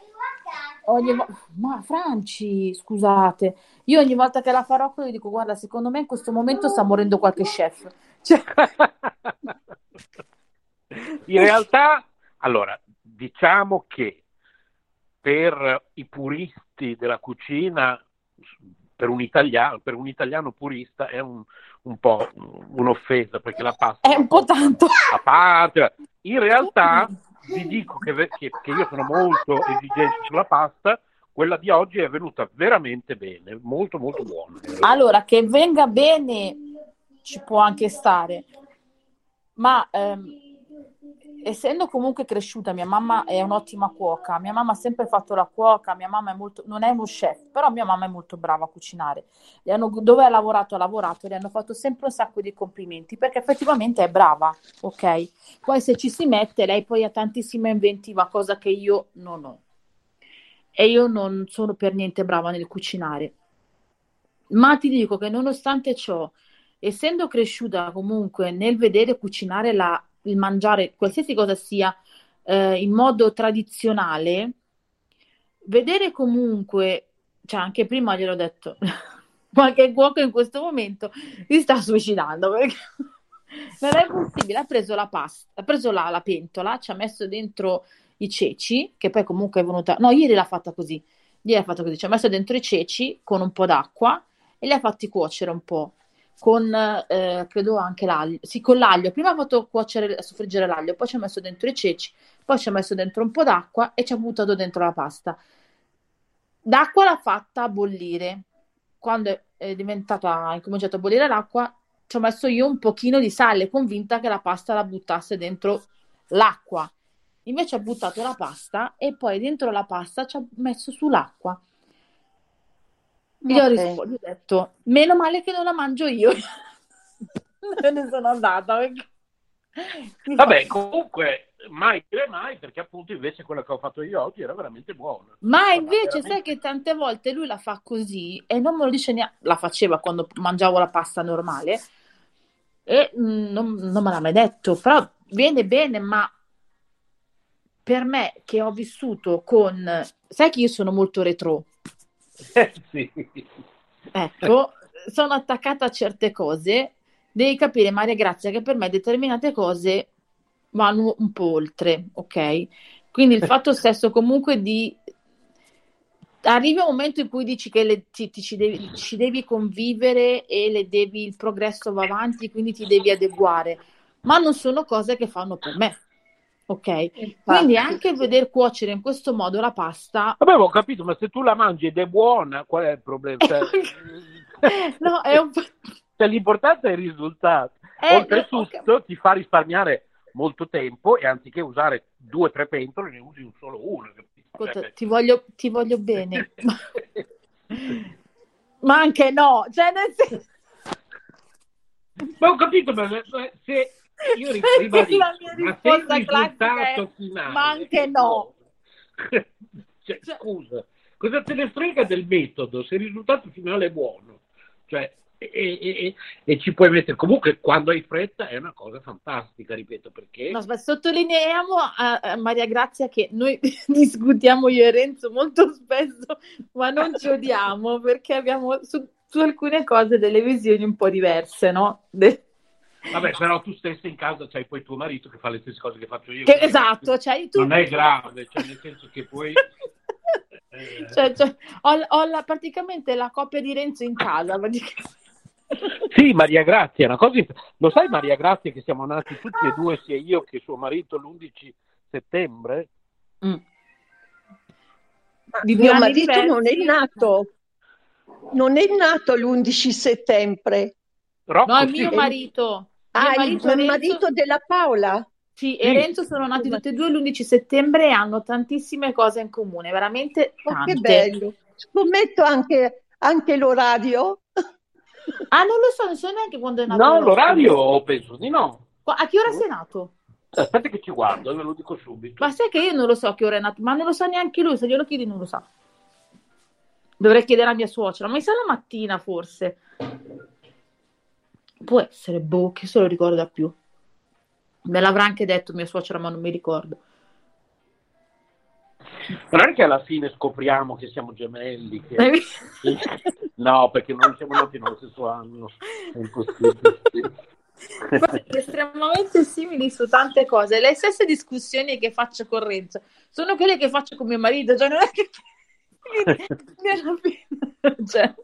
B: ogni volta, ma Franci, scusate, io ogni volta che la farò, io dico, guarda, secondo me in questo momento sta morendo qualche chef. Cioè...
A: In realtà, allora, diciamo che per i puristi della cucina, per un italiano, per un italiano purista è un, un po' un'offesa perché la pasta
B: è un po' tanto
A: a parte. In realtà vi dico che, che, che io sono molto esigente sulla pasta quella di oggi è venuta veramente bene, molto molto buona.
B: Allora, che venga bene ci può anche stare, ma ehm, essendo comunque cresciuta, mia mamma è un'ottima cuoca, mia mamma ha sempre fatto la cuoca, mia mamma è molto, non è uno chef, però mia mamma è molto brava a cucinare. Hanno, dove ha lavorato, ha lavorato, le hanno fatto sempre un sacco di complimenti, perché effettivamente è brava, ok? Poi se ci si mette, lei poi ha tantissima inventiva, cosa che io non ho. E io non sono per niente brava nel cucinare. Ma ti dico che nonostante ciò, essendo cresciuta comunque nel vedere cucinare la, il mangiare, qualsiasi cosa sia, eh, in modo tradizionale, vedere comunque, cioè anche prima gliel'ho detto, qualche cuoco in questo momento si sta suicidando perché non è possibile. Ha preso la pasta, ha preso la, la, pentola, ci ha messo dentro i ceci, che poi comunque è venuta, no, ieri l'ha fatta così. Ieri l'ha fatta così, ci ha messo dentro i ceci con un po' d'acqua e li ha fatti cuocere un po' con eh, credo anche l'aglio, sì, con l'aglio. Prima ha fatto cuocere, soffriggere l'aglio, poi ci ha messo dentro i ceci, poi ci ha messo dentro un po' d'acqua e ci ha buttato dentro la pasta. D'acqua l'ha fatta bollire. Quando è diventata, ha cominciato a bollire l'acqua, ci ho messo io un pochino di sale, convinta che la pasta la buttasse dentro l'acqua. Invece ha buttato la pasta e poi dentro la pasta ci ha messo sull'acqua. Io ho, risposto, ho detto, meno male che non la mangio io. Me ne sono andata. Perché...
A: Vabbè, comunque, mai dire mai, perché appunto invece quella che ho fatto io oggi era veramente buona.
B: Ma invece veramente... sai che tante volte lui la fa così e non me lo dice neanche, la faceva quando mangiavo la pasta normale e mm, non, non me l'ha mai detto, però viene bene, ma per me che ho vissuto con... Sai che io sono molto retro?
A: Eh, sì.
B: Ecco, sono attaccata a certe cose, devi capire, Maria Grazia, che per me determinate cose vanno un po' oltre, ok? Quindi il fatto stesso comunque di... Arriva un momento in cui dici che le, ti, ti, ci, devi, ci, devi, convivere e le devi, il progresso va avanti, quindi ti devi adeguare, ma non sono cose che fanno per me. Ok, Infatti. quindi anche vedere cuocere in questo modo la pasta.
A: Vabbè, ho capito, ma se tu la mangi ed è buona, qual è il problema? Cioè...
B: no, è un po'.
A: Cioè, l'importante è il risultato. Eh, Oltretutto, no, ti fa risparmiare molto tempo e anziché usare due o tre pentole, ne usi un solo uno.
B: Ascolta, ti, voglio, ti voglio bene, ma... ma anche no, cioè nel senso.
A: Ma ho capito, ma se io ribadisco, la mia risposta classica è,
B: finale, ma anche no.
A: cioè, cioè, scusa, cosa te ne frega del metodo se il risultato finale è buono? Cioè, e, e, e, ci puoi mettere comunque quando hai fretta è una cosa fantastica ripeto perché
B: no, sottolineiamo a, a, Maria Grazia che noi discutiamo io e Renzo molto spesso ma non ci odiamo perché abbiamo su, su alcune cose delle visioni un po' diverse no? De-
A: Vabbè, però tu stessa in casa c'hai poi tuo marito che fa le stesse cose che faccio io.
B: Che, esatto, c'hai tu.
A: Non è grave, cioè nel senso che poi...
B: Eh... Cioè, cioè, ho, ho la, praticamente la coppia di Renzo in casa.
A: Sì, Maria Grazia, una cosa... Lo sai Maria Grazia che siamo nati tutti e due, sia io che suo marito, l'11 settembre? Mm.
C: Di mio marito diversi. non è nato, non è nato l'11 settembre.
B: Rocco, no, il mio sì. marito.
C: Ah, il marito, marito della Paola?
B: Sì, sì, e Renzo sono nati tutti e due l'11 settembre e hanno tantissime cose in comune, veramente tante.
C: Oh, che bello. Scommetto anche, anche l'orario.
B: Ah, non lo so, non so neanche quando è nato.
A: No, l'orario penso di no.
B: A che ora sei nato?
A: Aspetta che ci guardo, ve lo dico subito.
B: Ma sai che io non lo so a che ora è nato, ma non lo sa neanche lui, se glielo chiedi non lo sa. Dovrei chiedere a mia suocera, ma mi sa la mattina forse. Può essere, boh, che se lo ricorda più. Me l'avrà anche detto mia suocera, ma non mi ricordo.
A: Non è che alla fine scopriamo che siamo gemelli. Che... no, perché non siamo nati nello stesso anno. È impossibile.
B: estremamente simili su tante cose. Le stesse discussioni che faccio con Renzo sono quelle che faccio con mio marito. Cioè, non è che.
A: cioè,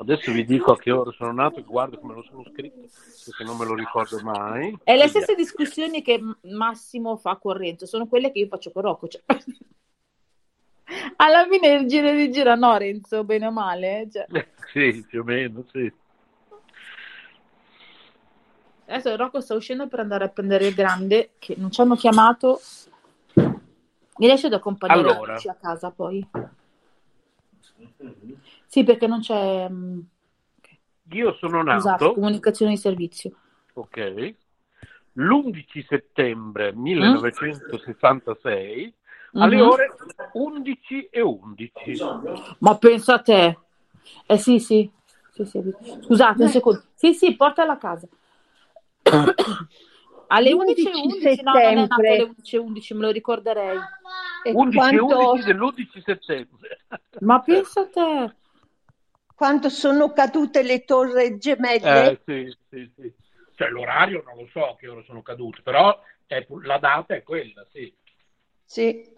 A: Adesso vi dico a che ora sono nato e guardo come lo sono scritto, perché non me lo ricordo mai.
B: È le stesse discussioni che Massimo fa con Renzo, sono quelle che io faccio con Rocco. Cioè... Alla fine il giro di gira, no Renzo, bene o male? Cioè...
A: sì, più o meno, sì.
B: Adesso Rocco sta uscendo per andare a prendere il grande, che non ci hanno chiamato. Mi riesce ad accompagnare allora. a casa poi? Sì, perché non c'è... Mm,
A: okay. Io sono nato... Esatto,
B: comunicazione di servizio.
A: Ok. L'11 settembre 1966 mm-hmm. alle ore 11 e 11.
B: Ma pensa a te. Eh sì, sì. sì, sì. Scusate un secondo. Sì, sì, portala a casa. alle 11 e 11, no, non è nato alle 11 e 11, me lo ricorderei.
A: 11 e 11 dell'11 settembre.
B: Ma pensa a te
C: quando sono cadute le torri gemelle?
A: Eh, sì, sì, sì. Cioè l'orario non lo so che ora sono cadute, però è, la data è quella, sì.
C: Sì.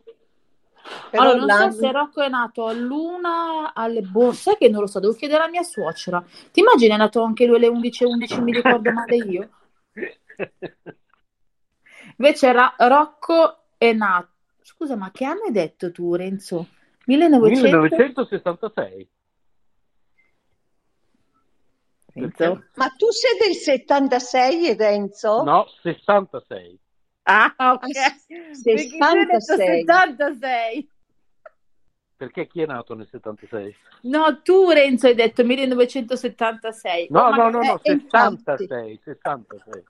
B: Però allora, non l'anno... so se Rocco è nato all'una, alle borse, che non lo so, devo chiedere alla mia suocera. Ti immagini è nato anche lui alle 11.11, 11, mi ricordo male io? Invece era Rocco è nato... Scusa, ma che anno hai detto tu, Renzo? 1900...
A: 1966.
C: Renzo? Ma tu sei del 76, Renzo?
A: No, 66.
B: Ah, ok. 66. 76.
A: Perché chi è nato nel 76?
B: No, tu Renzo hai detto 1976.
A: No, oh, no, no, no, 66, 66.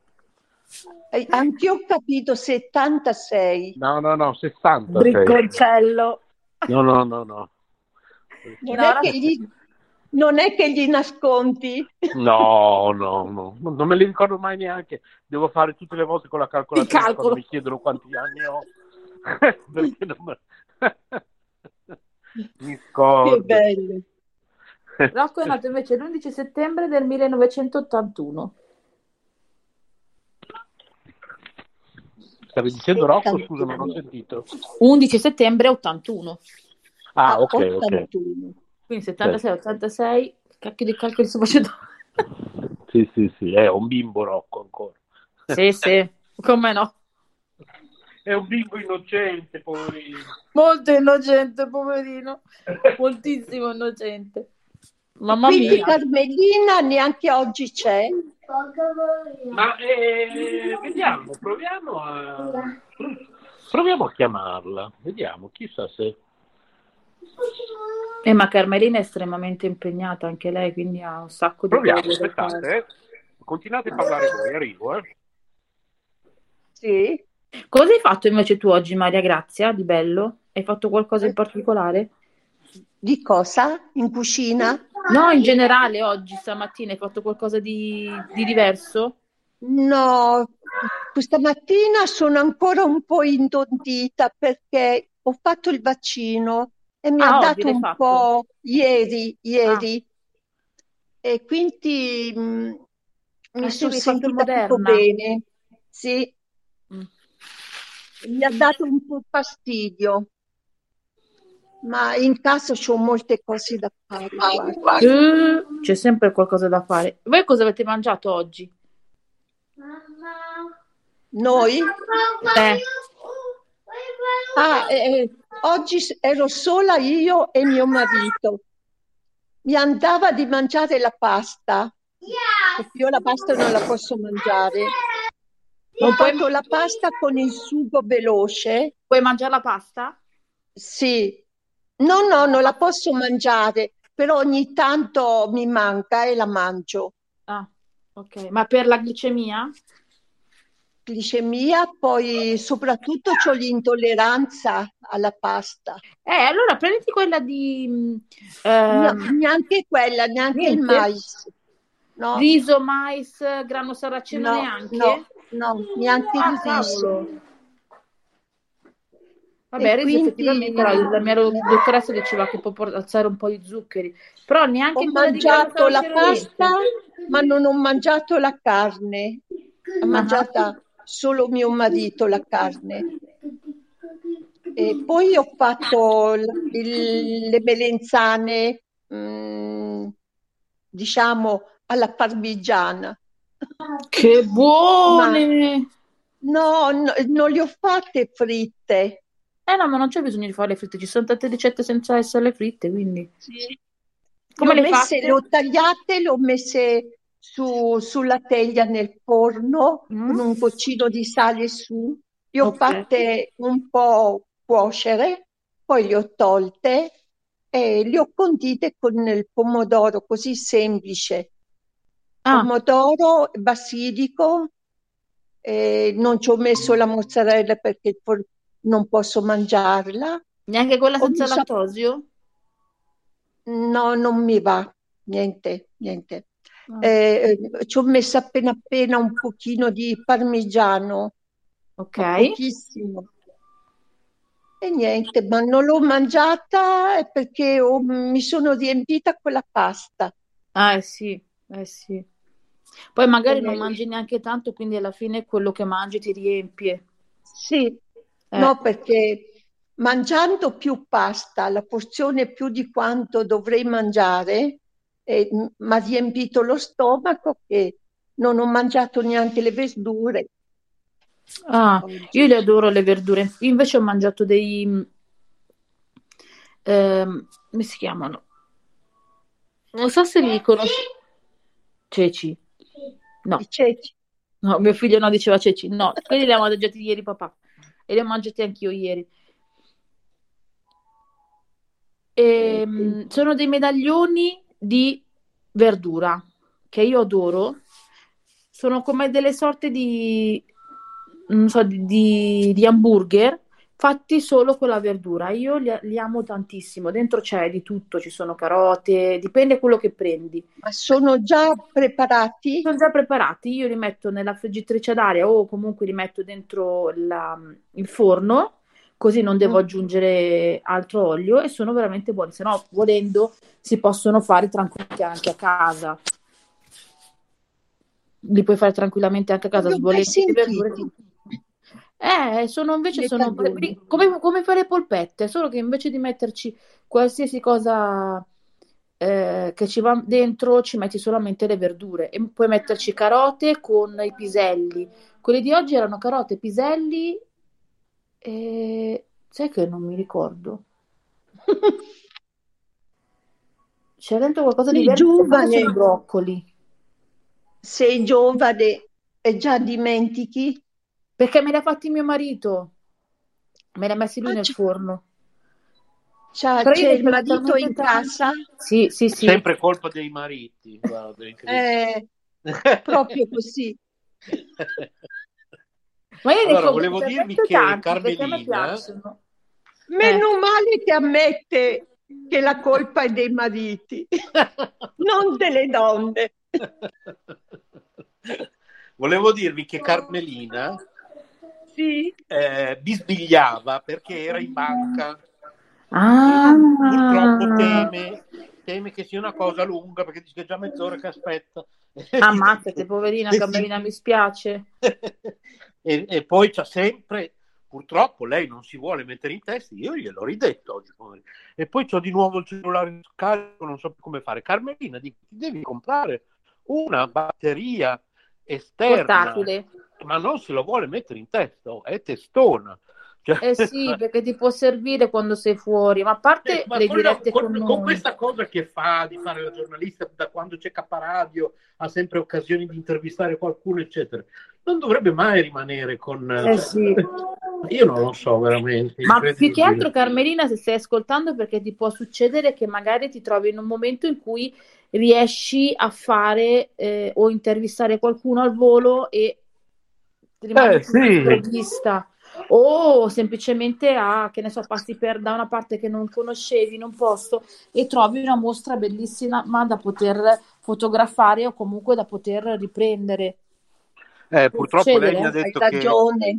C: Eh, anch'io ho capito 76.
A: No, no, no, 66.
B: Bricconcello.
A: No, no, no, no.
C: Non no, è che gli non è che gli nascondi?
A: No, no, no, non me li ricordo mai neanche. Devo fare tutte le volte con la calcolatrice
B: quando
A: mi chiedono quanti anni ho. Perché non... Mi scordo.
B: Che bello. Rocco è nato invece l'11 settembre del 1981.
A: Stavi dicendo Rocco, scusa, non ho sentito.
B: 11 settembre 81.
A: Ah, ok, 81. ok.
B: Quindi 76, 86, cacchio di calcoli sto facendo.
A: Sì, sì, sì, è un bimbo Rocco ancora.
B: Sì, sì, come no.
A: È un bimbo innocente, poverino.
B: Molto innocente, poverino. Moltissimo innocente.
C: Mamma Quindi mia. Carmelina neanche oggi c'è.
A: Ma eh, vediamo, proviamo a, proviamo a chiamarla, vediamo, chissà se...
B: Eh, ma Carmelina è estremamente impegnata anche lei, quindi ha un sacco di
A: Proviamo, aspettate, eh. continuate a parlare voi, arrivo. Eh.
C: Sì.
B: Cosa hai fatto invece tu oggi, Maria Grazia, di bello? Hai fatto qualcosa in particolare?
C: Di cosa? In cucina?
B: No, in generale oggi, stamattina, hai fatto qualcosa di, di diverso?
C: No, questa mattina sono ancora un po' intontita perché ho fatto il vaccino e mi ah, ha dato un fatto. po' ieri, ieri. Ah. E quindi mh, mm, mi ah, sono sentita tutto bene. Sì. Mm. Mi ha dato un po' fastidio ma in casa ho molte cose da fare.
B: Uh, c'è sempre qualcosa da fare. Voi cosa avete mangiato oggi?
C: Noi?
B: Eh.
C: Ah, eh, oggi ero sola io e mio marito. Mi andava di mangiare la pasta, io la pasta non la posso mangiare. Ho fatto la pasta con il sugo veloce.
B: Puoi mangiare la pasta?
C: Sì, No, no, non la posso mangiare, però ogni tanto mi manca e la mangio.
B: Ah, ok. Ma per la glicemia?
C: Glicemia, poi soprattutto ho l'intolleranza alla pasta.
B: Eh, allora prenditi quella di...
C: Eh, neanche quella, neanche niente. il mais.
B: No. Riso, mais, grano saraceno no, neanche?
C: No, no, neanche ah, il riso.
B: Vabbè, quindi... effettivamente la, la mia dottoressa diceva che può alzare un po' di zuccheri, però neanche
C: ho mangiato la pasta, ma non ho mangiato la carne. Ha uh-huh. mangiata solo mio marito la carne. E poi ho fatto il, le melenzane, mh, mm, diciamo, alla parmigiana.
B: Che buone!
C: Ma, no, no, non le ho fatte fritte
B: eh no, ma non c'è bisogno di fare le fritte, ci sono tante ricette senza essere fritte, quindi...
C: Sì. Come le, le messe, le ho tagliate, le ho messe su, sulla teglia nel forno mm. con un goccino di sale su, le ho okay. fatte un po' cuocere, poi le ho tolte e le ho condite con il pomodoro, così semplice. Ah. Pomodoro, basilico, eh, non ci ho messo la mozzarella perché il non posso mangiarla.
B: Neanche quella senza lattosio?
C: No, non mi va, niente, niente. Oh. Eh, ci ho messo appena appena un pochino di parmigiano.
B: Ok.
C: Pochissimo. E niente, ma non l'ho mangiata perché ho, mi sono riempita quella pasta.
B: Ah, eh sì, eh sì. Poi magari e non mangi neanche tanto, quindi alla fine quello che mangi ti riempie.
C: Sì, eh. No, perché mangiando più pasta, la porzione più di quanto dovrei mangiare, eh, mi ha riempito lo stomaco che non ho mangiato neanche le verdure.
B: Ah, io le adoro le verdure. Io invece ho mangiato dei... Ehm, come si chiamano? Non so se li conosci. Ceci. No.
C: Ceci.
B: No, mio figlio no diceva ceci. No, quelli li abbiamo mangiati ieri papà e li ho mangiati anch'io ieri. E, ehm, sono dei medaglioni di verdura che io adoro. Sono come delle sorte di, non so, di, di, di hamburger fatti solo con la verdura. Io li, li, amo tantissimo. Dentro c'è di tutto, ci sono carote, dipende quello che prendi.
C: Ma sono già preparati?
B: Sono già preparati. Io li metto nella friggitrice d'aria o comunque li metto dentro la, il forno così non devo mm. aggiungere altro olio e sono veramente buoni, se no volendo si possono fare tranquillamente anche a casa. Li puoi fare tranquillamente anche a casa, sbollenti le verdure. Eh, sono invece sono come, come fare le polpette, solo che invece di metterci qualsiasi cosa eh, che ci va dentro, ci metti solamente le verdure e puoi metterci carote con i piselli. Quelli di oggi erano carote, piselli e sai che non mi ricordo. C'è dentro qualcosa di verde,
C: giovane.
B: broccoli.
C: Sei giovane e già dimentichi?
B: Perché me li ha fatti mio marito. Me li ha messi lui ah, nel c'è... forno.
C: C'è, c'è il marito in casa?
B: Sì, sì, sì.
A: Sempre colpa dei mariti. Guarda,
C: eh, proprio così.
A: Ma io allora, volevo dirvi che tanti, Carmelina...
C: Meno eh. male che ammette che la colpa è dei mariti, non delle donne.
A: Volevo dirvi che Carmelina
C: sì.
A: eh, bisbigliava perché era in banca.
B: Ah.
A: Purtroppo teme, teme che sia una cosa lunga perché dice che già mezz'ora che aspetta.
B: Ammazzate, poverina Carmelina, mi spiace.
A: e, e poi c'ha sempre purtroppo lei non si vuole mettere in testa, io gliel'ho ridetto oggi E poi ho di nuovo il cellulare scarico, non so più come fare. Carmelina, ti devi comprare una batteria esterna, Portatile. ma non se lo vuole mettere in testa, oh, è testona.
B: Cioè... Eh sì, perché ti può servire quando sei fuori, ma a parte eh, ma le con, dirette
A: con,
B: con,
A: con, questa cosa che fa di fare la giornalista da quando c'è Caparadio, ha sempre occasioni di intervistare qualcuno, eccetera. Non dovrebbe mai rimanere con...
B: Eh cioè, sì.
A: Io non lo so veramente.
B: Ma più che altro, Carmelina, se stai ascoltando, perché ti può succedere che magari ti trovi in un momento in cui riesci a fare eh, o intervistare qualcuno al volo e ti rimani
A: eh, sì.
B: O semplicemente a che ne so passi per da una parte che non conoscevi in un posto e trovi una mostra bellissima ma da poter fotografare o comunque da poter riprendere
A: eh, purtroppo lei mi ha detto
C: Hai ragione.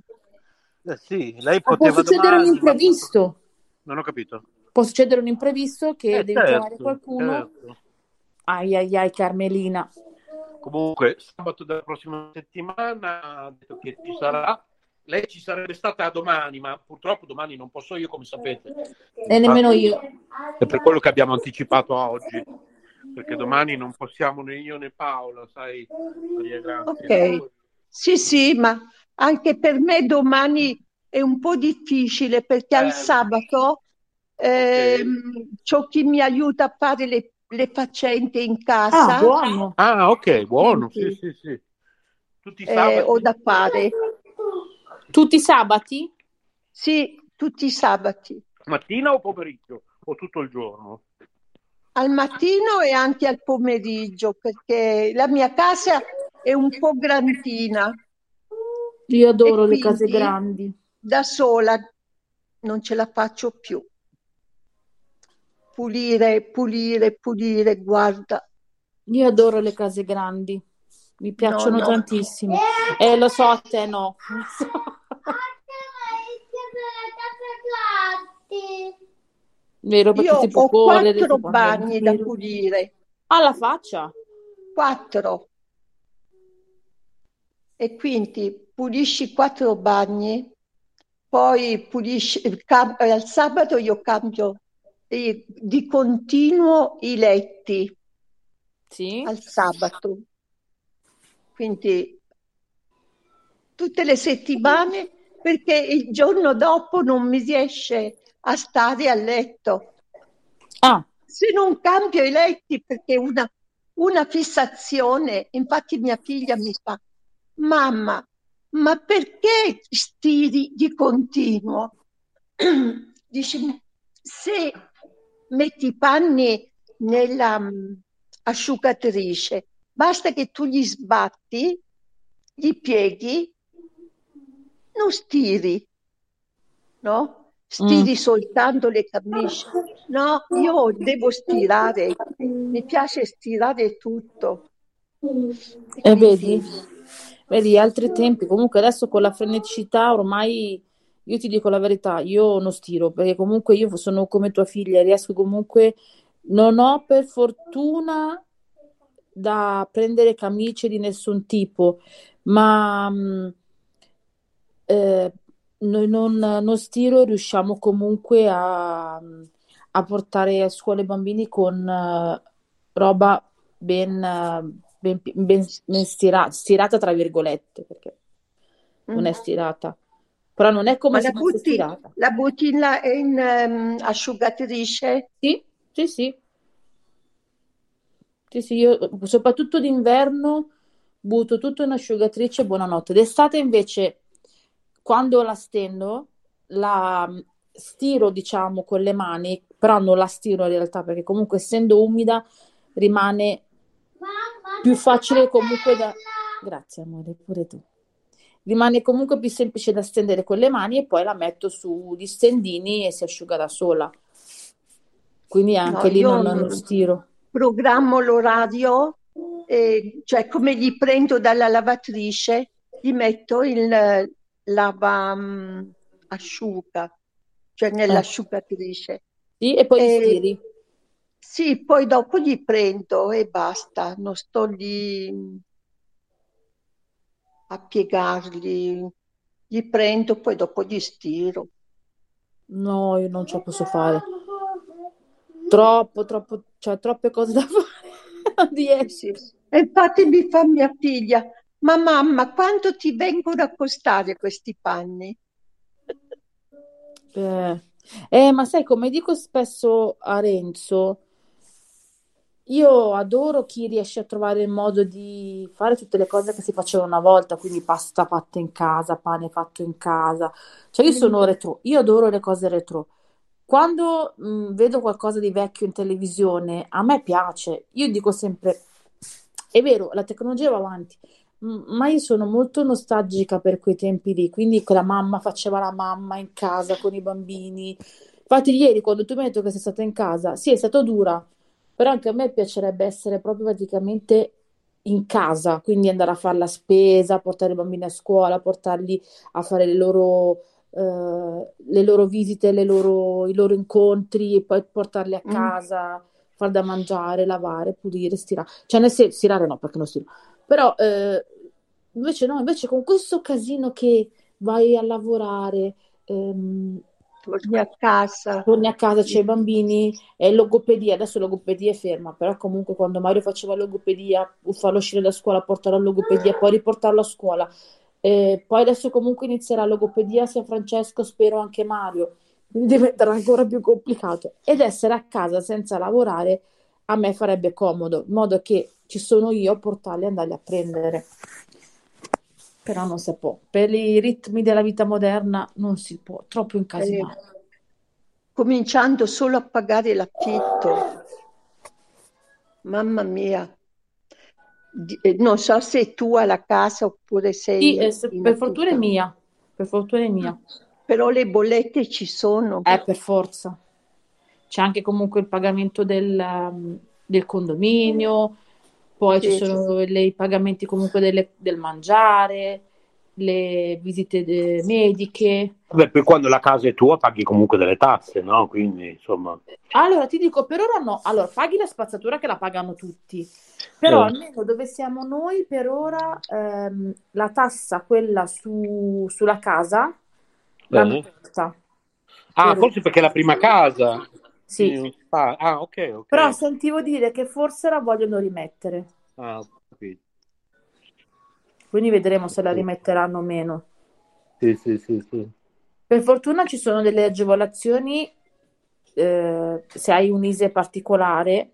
A: che eh, sì, lei poteva
B: può succedere domani, un imprevisto
A: non ho capito
B: può succedere un imprevisto che
A: eh,
B: devi
A: certo,
B: chiamare qualcuno certo Ai ai ai Carmelina.
A: Comunque, sabato della prossima settimana ha detto che ci sarà. Lei ci sarebbe stata domani, ma purtroppo domani non posso io, come sapete.
B: E nemmeno io.
A: È per quello che abbiamo anticipato oggi, perché domani non possiamo né io né Paola, sai, Maria
C: Grazia. Ok, sì, sì, ma anche per me domani è un po' difficile perché eh, al sabato eh, okay. c'ho chi mi aiuta a fare le le faccende in casa.
B: Ah, buono.
A: Ah, ok, buono, sì, sì, sì.
C: Tutti i sabati? Eh, ho da fare.
B: Tutti i sabati?
C: Sì, tutti i sabati.
A: Mattina o pomeriggio? O tutto il giorno?
C: Al mattino e anche al pomeriggio, perché la mia casa è un po' grandina.
B: Io adoro le case grandi.
C: Da sola non ce la faccio più pulire, pulire, pulire, guarda.
B: Io adoro le case grandi, mi piacciono no, no. tantissimo. E eh, lo so, a te no. Vero,
C: Io ho correre, quattro bagni da pulire.
B: Alla faccia?
C: Quattro. E quindi pulisci quattro bagni, poi pulisci, cam- al sabato io cambio eh, di continuo i letti
B: sì.
C: al sabato. Quindi tutte le settimane perché il giorno dopo non mi riesce a stare a letto.
B: Ah.
C: Se non cambio i letti perché una, una fissazione, infatti mia figlia mi fa, mamma, ma perché stiri di continuo? Dice, se metti i panni nella um, asciugatrice, basta che tu gli sbatti, gli pieghi, non stiri, no? Stiri mm. soltanto le camicie. No, io devo stirare, mi piace stirare tutto.
B: E, e vedi, vedi, altri tempi, comunque adesso con la freneticità ormai io ti dico la verità, io non stiro perché comunque io sono come tua figlia, riesco comunque, non ho per fortuna da prendere camicie di nessun tipo, ma mm, eh, noi non, non stiro riusciamo comunque a, a portare a scuola i bambini con uh, roba ben, uh, ben, ben, ben stirata, stirata tra virgolette, perché mm. non è mm. stirata. Però non è come Ma se
C: la butti, stirata. La butti in, in um, asciugatrice?
B: Sì, sì, sì. Sì, sì, io soprattutto d'inverno butto tutto in asciugatrice, buonanotte. D'estate invece, quando la stendo, la mm, stiro, diciamo, con le mani, però non la stiro in realtà perché comunque essendo umida rimane più facile comunque da... Grazie amore, pure tu. Rimane comunque più semplice da stendere con le mani e poi la metto sugli stendini e si asciuga da sola. Quindi anche no, lì non, non stiro.
C: Programmo l'orario, eh, cioè come li prendo dalla lavatrice, gli metto il lava um, asciuga, cioè nell'asciugatrice. Eh.
B: Sì, e poi e, stiri.
C: Sì, poi dopo gli prendo e basta, non sto lì a piegarli, gli prendo, poi dopo gli stiro.
B: No, io non ce la posso fare. Troppo, troppo, cioè troppe cose da fare.
C: Non Sì, sì. E infatti mi fa mia figlia, ma mamma, quanto ti vengono a costare questi panni?
B: Eh, eh, ma sai, come dico spesso a Renzo, io adoro chi riesce a trovare il modo di fare tutte le cose che si facevano una volta, quindi pasta fatta in casa, pane fatto in casa. Cioè io sono retro, io adoro le cose retro. Quando mh, vedo qualcosa di vecchio in televisione, a me piace. Io dico sempre, è vero, la tecnologia va avanti, ma io sono molto nostalgica per quei tempi lì, quindi quella mamma faceva la mamma in casa con i bambini. Infatti ieri quando tu mi hai detto che sei stata in casa, sì, è stata dura, però anche a me piacerebbe essere proprio praticamente in casa, quindi andare a fare la spesa, portare i bambini a scuola, portarli a fare le loro, eh, le loro visite, le loro, i loro incontri e poi portarli a mm. casa, mm. far da mangiare, lavare, pulire, stirare. Cioè nel senso, stirare no, perché non stiro. Però eh, invece no, invece con questo casino che vai a lavorare, ehm,
C: torni a casa.
B: Torni a casa, c'è i bambini, è logopedia, adesso logopedia è ferma, però comunque quando Mario faceva logopedia, farlo uscire da scuola, portarlo a logopedia, poi riportarlo a scuola. Eh, poi adesso comunque inizierà logopedia sia Francesco, spero anche Mario, quindi diventerà ancora più complicato. Ed essere a casa senza lavorare a me farebbe comodo, in modo che ci sono io a portarli e andarli a prendere però non si può. Per i ritmi della vita moderna non si può, troppo incasinato. Eh,
C: cominciando solo a pagare l'affitto. Mamma mia. Eh, non so se è tua la casa oppure sei...
B: Sì, per fortuna è mia, per fortuna è mia.
C: Però le bollette ci sono.
B: Eh, per forza. C'è anche comunque il pagamento del, um, del condominio, poi sì, ci sono sì. i pagamenti comunque delle, del mangiare, le visite de- mediche.
A: Beh, poi quando la casa è tua paghi comunque delle tasse, no? Quindi, insomma...
B: Allora, ti dico, per ora no. Allora, paghi la spazzatura che la pagano tutti. Però sì. almeno dove siamo noi, per ora, ehm, la tassa, quella su, sulla casa, l'hanno tolta.
A: Ah, forse ora. perché è la prima casa.
B: Sì.
A: Ah, ah, ok, ok.
B: Però sentivo dire che forse la vogliono rimettere.
A: Ah, ho capito.
B: Quindi vedremo se la rimetteranno o meno.
A: Sì, sì, sì, sì.
B: Per fortuna ci sono delle agevolazioni eh, se hai un ISE particolare,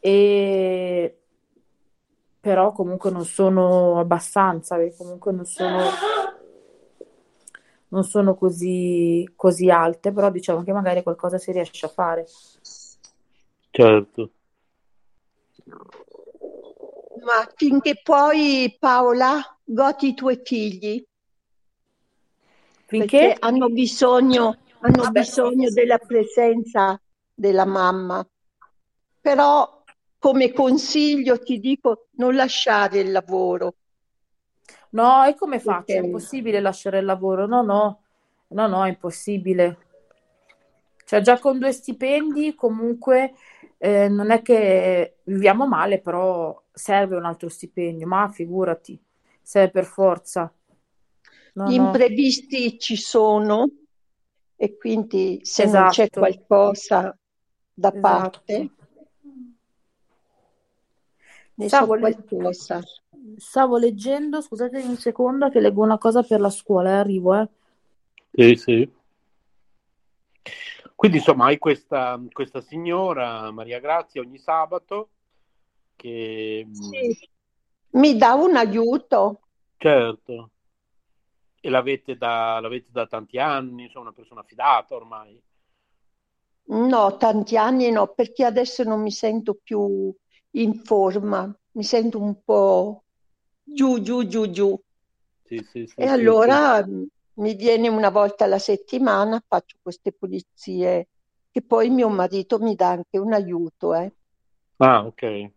B: e... però comunque non sono abbastanza, comunque non sono non sono così, così alte, però diciamo che magari qualcosa si riesce a fare.
A: Certo.
C: Ma finché puoi, Paola, godi i tuoi figli. Finché Perché hanno bisogno, hanno Vabbè, bisogno della presenza della mamma. Però come consiglio ti dico non lasciare il lavoro.
B: No, e come faccio? È impossibile lasciare il lavoro. No, no, no, no, è impossibile. Cioè, già con due stipendi, comunque, eh, non è che viviamo male, però serve un altro stipendio. Ma figurati, serve per forza.
C: No, Gli no. imprevisti ci sono e quindi se esatto. non c'è esatto. qualcosa da esatto. parte,
B: ne stavo, so qualcosa. Stavo leggendo, scusate un secondo che leggo una cosa per la scuola, eh, arrivo, eh.
A: Sì, sì. Quindi insomma hai questa, questa signora, Maria Grazia, ogni sabato che...
C: Sì. Mi dà un aiuto.
A: Certo. E l'avete da, l'avete da tanti anni, sono una persona fidata ormai?
C: No, tanti anni no, perché adesso non mi sento più in forma, mi sento un po' giù, giù, giù, giù.
A: Sì, sì, sì,
C: e allora mi viene una volta alla settimana, faccio queste pulizie, che poi mio marito mi dà anche un aiuto. Eh.
A: Ah, ok.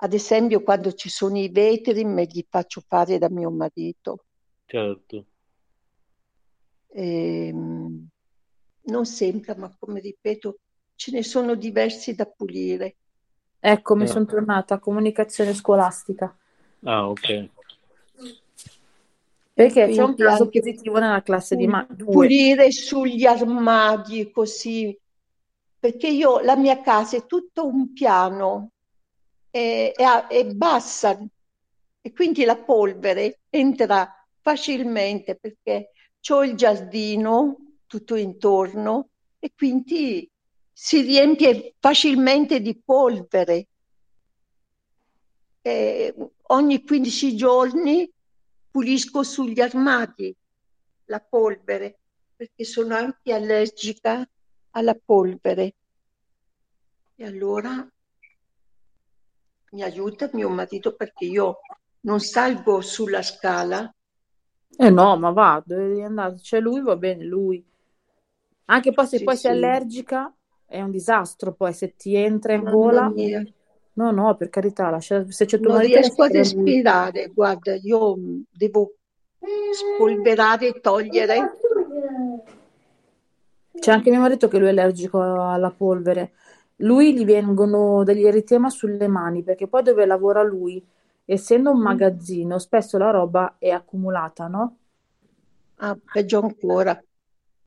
C: Ad esempio, quando ci sono i vetri, me li faccio fare da mio marito.
A: Certo.
C: E, ehm, non sembra, ma come ripeto, ce ne sono diversi da pulire.
B: Ecco, mi eh. sono tornata, comunicazione scolastica.
A: Ah, ok.
B: Perché c'è un caso positivo nella classe di ma-
C: Pulire sugli armadi così, perché io, la mia casa è tutto un piano, è, è, è bassa e quindi la polvere entra facilmente perché ho il giardino tutto intorno e quindi si riempie facilmente di polvere. E ogni 15 giorni pulisco sugli armadi la polvere perché sono anche allergica alla polvere. E allora mi aiuta mio marito perché io non salgo sulla scala.
B: Eh no, ma va, devi andare, c'è lui, va bene lui. Anche poi se sì, poi sì. sei allergica è un disastro, poi se ti entra in gola... No, no, per carità, lascia, se c'è
C: tuo non riesco a respirare, lui. guarda, io devo spolverare, togliere.
B: C'è anche mio marito che lui è allergico alla polvere. Lui gli vengono degli eritema sulle mani perché poi dove lavora lui, essendo un mm. magazzino, spesso la roba è accumulata, no?
C: Ah, peggio ancora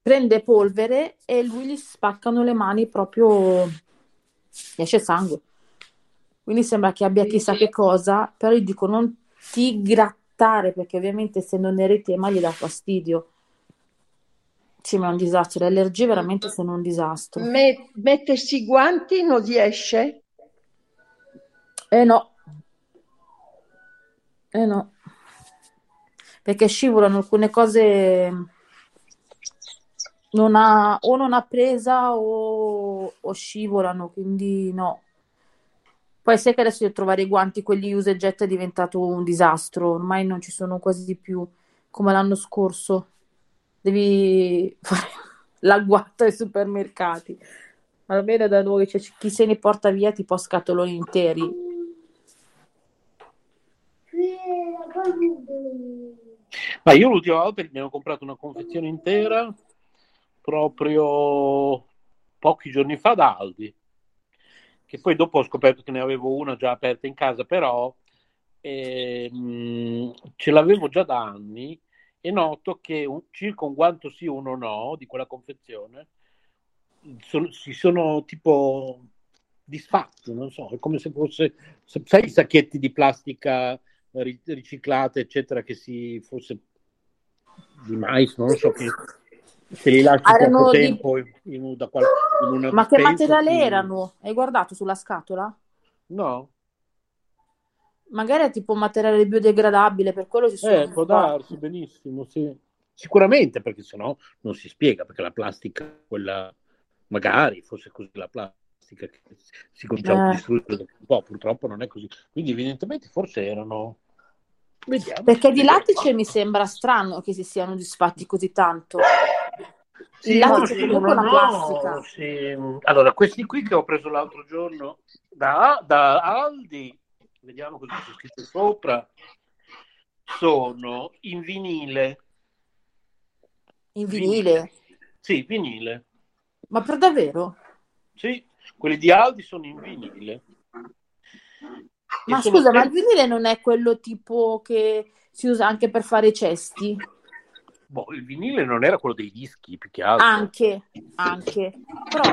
B: prende polvere e lui gli spaccano le mani proprio gli esce sangue quindi sembra che abbia chissà che cosa però io dico non ti grattare perché ovviamente essendo un eritema gli dà fastidio. Sì ma è un disastro le allergie veramente sono un disastro.
C: Me- mettersi i guanti non riesce?
B: eh no. Eh no. Perché scivolano alcune cose non ha, o non ha presa o, o scivolano, quindi no. Poi sai che adesso devo trovare i guanti, quelli usa e getta è diventato un disastro, ormai non ci sono quasi più come l'anno scorso. Devi fare l'agguato ai supermercati. Almeno da noi cioè, chi se ne porta via tipo scatoloni interi.
A: Ma io l'ultima volta mi hanno comprato una confezione intera proprio pochi giorni fa da Aldi, che poi dopo ho scoperto che ne avevo una già aperta in casa, però ehm, ce l'avevo già da anni e noto che un, circa un guanto sì, uno no di quella confezione sono, si sono tipo disfatti, non so, è come se fosse, sai i sacchetti di plastica riciclata, eccetera, che si fosse di mais, non so che se li lasci erano poco di... tempo in, da qual... in
B: una Ma che materiale ti... erano? Hai guardato sulla scatola?
A: No.
B: Magari è tipo materiale biodegradabile, per quello si sono...
A: Eh, può darsi, benissimo, sì. Sicuramente, perché sennò non si spiega, perché la plastica, quella... Magari fosse così la plastica che si cominciava eh. a distruggere un po', purtroppo non è così. Quindi evidentemente forse erano...
B: Vediamo. Perché di lattice mi sembra strano che si siano disfatti così tanto.
A: Sì, no, sì, comunque una plastica. Sì. Allora, questi qui che ho preso l'altro giorno da, da Aldi, vediamo cosa c'è scritto sopra. sono in vinile.
B: In vinile?
A: Sì, vinile.
B: Ma per davvero?
A: Sì, quelli di Aldi sono in vinile.
B: Ma scusa, ma il vinile non è quello tipo che si usa anche per fare cesti?
A: Boh, il vinile non era quello dei dischi, più che altro.
B: Anche, anche. Però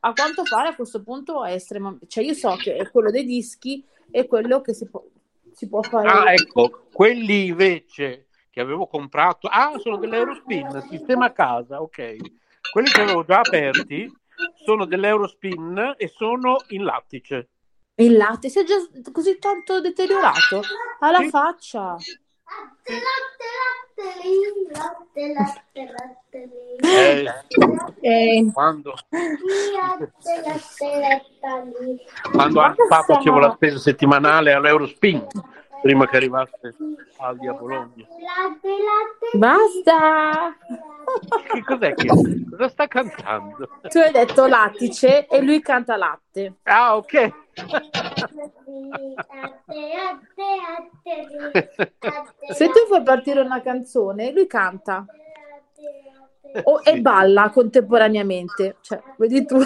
B: a quanto pare a questo punto è estremamente... Cioè io so che è quello dei dischi e quello che si può, si può fare...
A: Ah, ecco, quelli invece che avevo comprato... Ah, sono dell'Eurospin, sistema casa, ok. Quelli che avevo già aperti sono dell'Eurospin e sono in lattice.
B: Il latte si è già così tanto deteriorato? Alla sì. faccia. Latte,
A: latte, latte, latte, latte, latte. Eh, eh, quando quando anni fa facevo la spesa settimanale all'Eurospin prima che arrivasse Aldi a Bologna.
B: Basta!
A: Che cos'è che cosa sta cantando?
B: Tu hai detto lattice e lui canta latte.
A: Ah, ok.
B: Se tu fai partire una canzone, lui canta o, sì. e balla contemporaneamente. Cioè, vedi tu.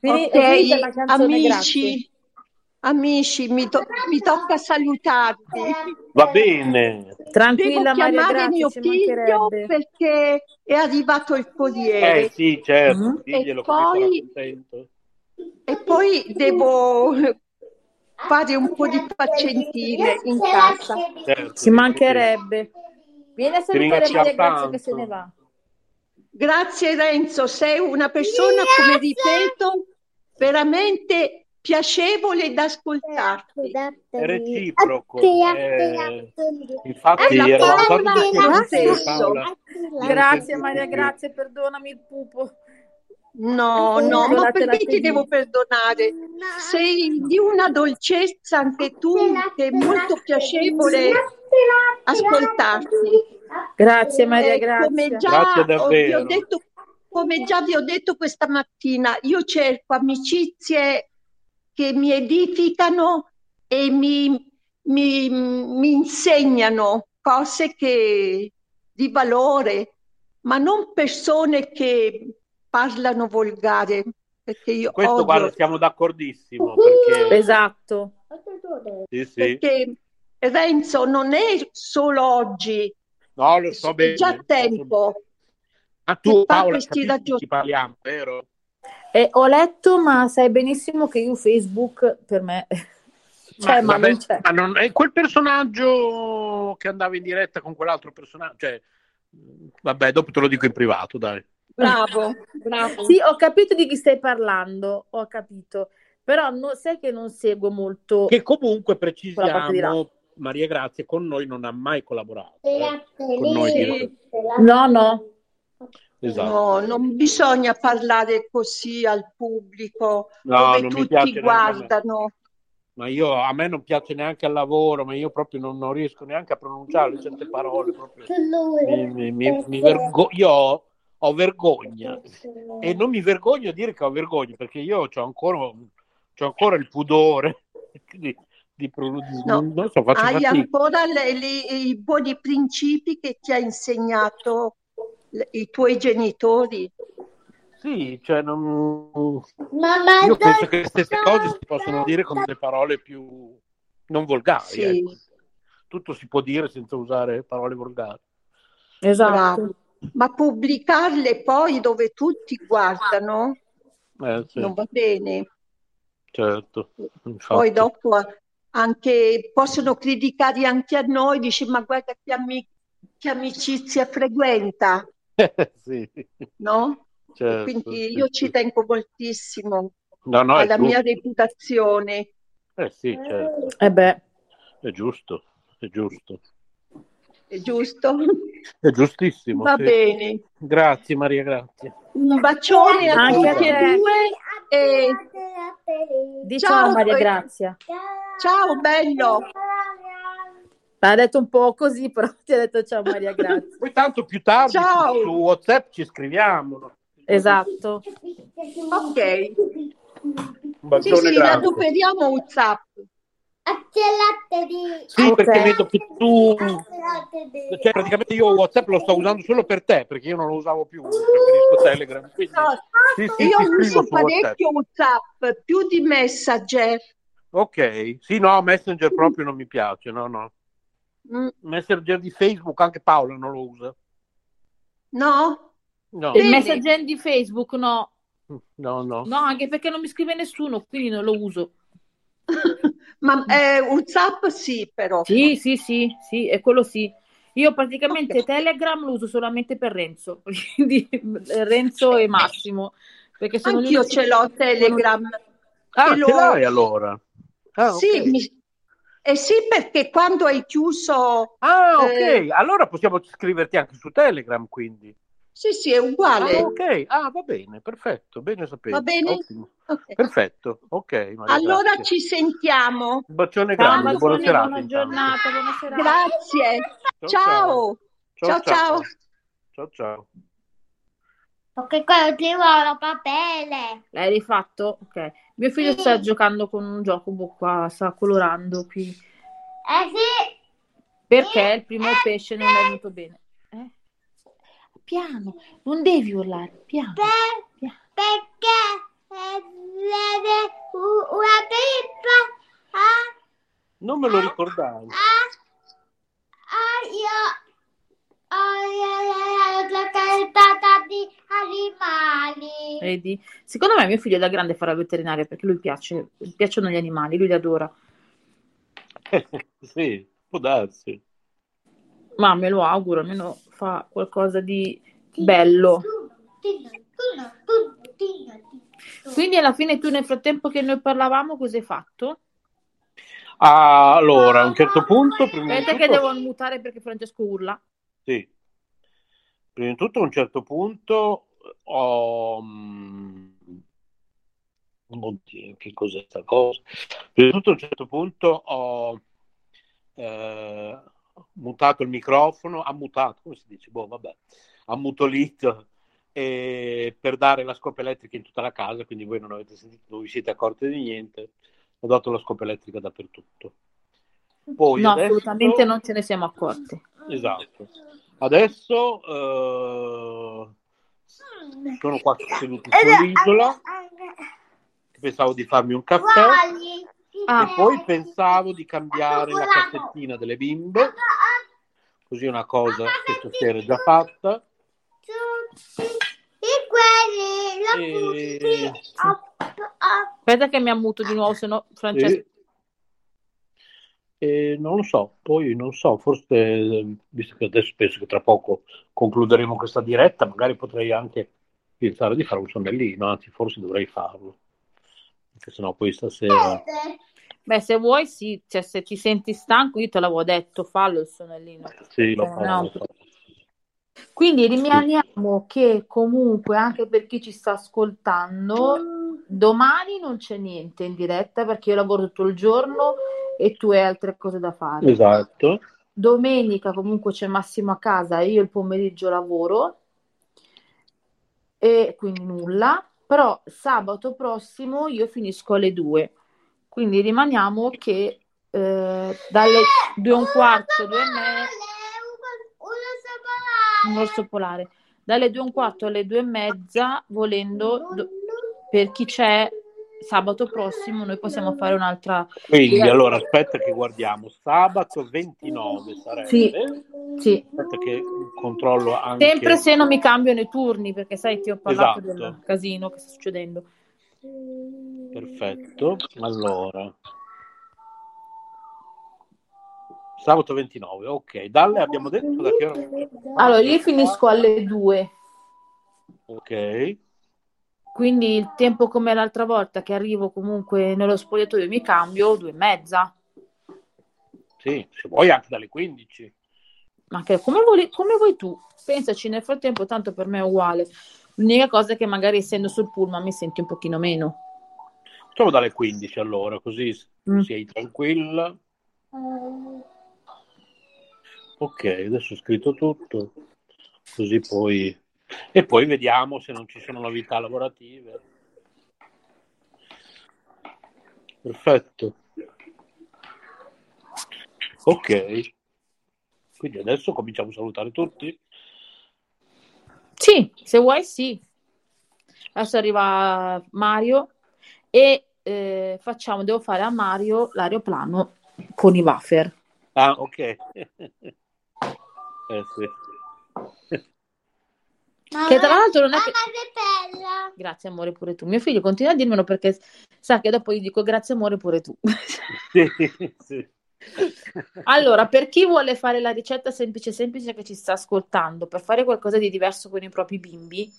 C: ok, amici, amici, mi, to- mi, tocca salutarvi.
A: Va bene.
B: Tranquilla,
C: Devo
B: Maria,
C: chiamare
B: grazie,
C: mio figlio perché è arrivato il corriere.
A: Eh sì, certo, mm-hmm. e, poi,
C: e poi devo fare un po' di pazientine in casa.
B: Certo, Ci mancherebbe. Vieni a salutare Maria Grazia che se ne va.
C: Grazie Renzo, sei una persona, come ripeto, veramente piacevole da ascoltarti.
A: È reciproco. Eh, infatti è era
B: una stesso. Grazie Maria, grazie, perdonami il pupo.
C: No, no, ma perché ti devo perdonare? Sei di una dolcezza anche tu, che è molto piacevole ascoltarti.
B: Grazie Maria, eh, grazie.
C: Come già, grazie davvero. Detto, come già vi ho detto questa mattina, io cerco amicizie che mi edificano e mi, mi, mi insegnano cose che, di valore, ma non persone che parlano volgare. Perché io
A: Questo,
C: odio...
A: guarda, siamo d'accordissimo. Perché...
B: Esatto.
A: Sì, sì.
C: Perché Renzo non è solo oggi,
A: no, lo so bene.
C: è già tempo.
A: Ma tu, Paola, capisci parliamo, vero?
B: Eh, ho letto, ma sai benissimo che io Facebook per me...
A: Cioè, ma, ma, vabbè, non c'è. ma non è quel personaggio che andava in diretta con quell'altro personaggio. Cioè, vabbè, dopo te lo dico in privato, dai.
C: Bravo, bravo.
B: Sì, ho capito di chi stai parlando, ho capito. Però no, sai che non seguo molto.
A: Che comunque precisiamo, Maria Grazia con noi non ha mai collaborato. Eh, con noi
B: no, no.
C: Esatto. No, non bisogna parlare così al pubblico no, dove tutti guardano.
A: Ma io a me non piace neanche al lavoro, ma io proprio non, non riesco neanche a pronunciare certe parole. Proprio. Mi, mi, mi, mi vergo- io ho, ho, vergogna e non mi vergogno a dire che ho vergogna perché io ho ancora, ho ancora il pudore di, di, di no. non so,
C: Hai fatica. ancora le, le, i buoni principi che ti ha insegnato i tuoi genitori.
A: Sì, cioè non... Mamma io penso che le stesse cose si possono dire con delle parole più non volgari. Sì. Ecco. Tutto si può dire senza usare parole volgari.
C: Esatto. Bravo. Ma pubblicarle poi dove tutti guardano eh, sì. non va bene.
A: Certo.
C: Infatti. Poi dopo anche possono criticare anche a noi, dice ma guarda che, amic- che amicizia frequenta.
A: sì.
C: No?
A: Certo,
C: Quindi
A: sì,
C: io
A: sì.
C: ci tengo moltissimo
A: no, no,
C: alla mia reputazione.
A: Eh sì, certo.
B: Eh beh.
A: È giusto, è giusto.
C: È giusto?
A: È giustissimo.
C: Va
A: sì.
C: bene.
A: Grazie Maria, grazie.
C: Un bacione a tutti e due. E...
B: Diciamo Maria Grazia.
C: Ciao bello.
B: Ha detto un po' così, però ti ha detto ciao Maria, grazie.
A: Poi tanto più tardi ciao. su WhatsApp ci scriviamo.
B: Esatto.
C: Ok. Sì, sì, adoperiamo WhatsApp.
A: Sì, okay. perché vedo che tu... Cioè, praticamente io WhatsApp lo sto usando solo per te, perché io non lo usavo più, preferisco Telegram. Quindi...
C: No, sì, sì, io uso parecchio WhatsApp. WhatsApp, più di Messenger.
A: Ok, sì, no, Messenger proprio non mi piace, no, no. Mm. Messenger di Facebook, anche Paola non lo usa.
C: No?
B: No. Il Messenger di Facebook no.
A: No, no.
B: No, anche perché non mi scrive nessuno, quindi non lo uso.
C: Ma eh, WhatsApp sì, però.
B: Sì, sì, sì, sì, è quello sì. Io praticamente okay. Telegram lo uso solamente per Renzo, quindi Renzo e Massimo. Perché sono
C: Anch'io ce l'ho Telegram.
A: Ah, ce l'hai allora?
C: Ah, sì, okay. mi... eh sì, perché quando hai chiuso...
A: Ah, ok, eh... allora possiamo scriverti anche su Telegram, quindi.
C: Sì, sì, è uguale.
A: Ah, ok, ah, va bene, perfetto, bene sapere.
C: Va bene? Okay.
A: Perfetto, ok.
C: Maria, allora grazie. ci sentiamo.
A: Un bacione grande,
B: ciao,
A: buona serata.
B: Buona giornata, buona serata.
C: Grazie. Ciao. Ciao, ciao. Ciao,
A: ciao. ciao.
E: Perché quello ti vuole papele.
B: L'hai rifatto? Ok. Mio figlio sì. sta giocando con un gioco boh, qua, sta colorando qui.
E: Eh sì.
B: Perché sì. il primo eh, pesce non è venuto bene. Eh? Piano, non devi urlare, piano. Per,
E: piano. Perché vede una pippa. Ah,
A: non me lo ricordavo.
E: Ah, ah, io La cartata di animali.
B: Vedi? Secondo me mio figlio da grande farà il veterinario perché lui piace, gli piacciono gli animali, lui li adora.
A: sì, può darsi.
B: Ma me lo auguro, almeno fa qualcosa di bello. Quindi alla fine tu nel frattempo che noi parlavamo cosa hai fatto?
A: allora, a un certo punto... Aspetta
B: tutto... che devo mutare perché Francesco urla.
A: Sì. Prima di tutto a un certo punto ho... Mm, oddio, che cos'è questa cosa? Prima di tutto a un certo punto ho eh, mutato il microfono, ha mutato, come si dice? Boh, vabbè, ha mutolito e per dare la scopa elettrica in tutta la casa, quindi voi non avete sentito, non vi siete accorti di niente, ho dato la scopa elettrica dappertutto.
B: Poi no, adesso... assolutamente non ce ne siamo accorti.
A: Esatto. Adesso eh, sono qua seduti sull'isola. Pensavo di farmi un caffè. Ah. E poi pensavo di cambiare la cassettina delle bimbe. Così è una cosa che stasera è già fatta.
B: E... Aspetta che mi ammuto di nuovo, se no Francesco... E
A: e non lo so, poi non so, forse, visto che adesso penso che tra poco concluderemo questa diretta, magari potrei anche pensare di fare un sonnellino, anzi forse dovrei farlo, perché sennò poi stasera...
B: Beh, se vuoi, sì, cioè, se ti senti stanco, io te l'avevo detto, fallo il sonnellino.
A: Sì, lo faccio. No.
B: Quindi rimaniamo che comunque, anche per chi ci sta ascoltando, domani non c'è niente in diretta perché io lavoro tutto il giorno e tu hai altre cose da fare.
A: Esatto.
B: Domenica comunque c'è Massimo a casa, io il pomeriggio lavoro. E quindi nulla, però sabato prossimo io finisco alle 2, quindi rimaniamo che eh, dalle 2 e un quarto, 2 e mezza, un orso polare, dalle 2 e un quarto alle 2 e mezza, volendo, do, per chi c'è sabato prossimo noi possiamo fare un'altra.
A: Quindi allora aspetta che guardiamo, sabato 29 sarebbe.
B: Sì, sì.
A: Aspetta che controllo anche.
B: Sempre se non mi cambiano i turni, perché sai ti ho parlato esatto. del casino che sta succedendo.
A: Perfetto, allora. Sabato 29, ok. Dalle abbiamo detto da che ora?
B: Allora, io finisco alle 2.
A: Ok.
B: Quindi il tempo come l'altra volta che arrivo comunque nello spogliatoio mi cambio due e mezza.
A: Sì, se vuoi anche dalle 15.
B: Ma che, come, vuoi, come vuoi tu? Pensaci, nel frattempo tanto per me è uguale. L'unica cosa è che magari essendo sul pullman mi senti un pochino meno.
A: Facciamo dalle 15 allora, così mm. sei tranquilla. Ok, adesso ho scritto tutto, così poi e poi vediamo se non ci sono novità lavorative. Perfetto. Ok. Quindi adesso cominciamo a salutare tutti?
B: Sì, se vuoi sì. Adesso arriva Mario e eh, facciamo, devo fare a Mario l'aeroplano con i wafer.
A: Ah, ok. eh sì.
B: Che tra l'altro non è che... bella. Grazie amore pure tu. Mio figlio continua a dirmelo perché sa che dopo gli dico grazie amore pure tu. sì, sì. Allora, per chi vuole fare la ricetta semplice semplice che ci sta ascoltando, per fare qualcosa di diverso con i propri bimbi,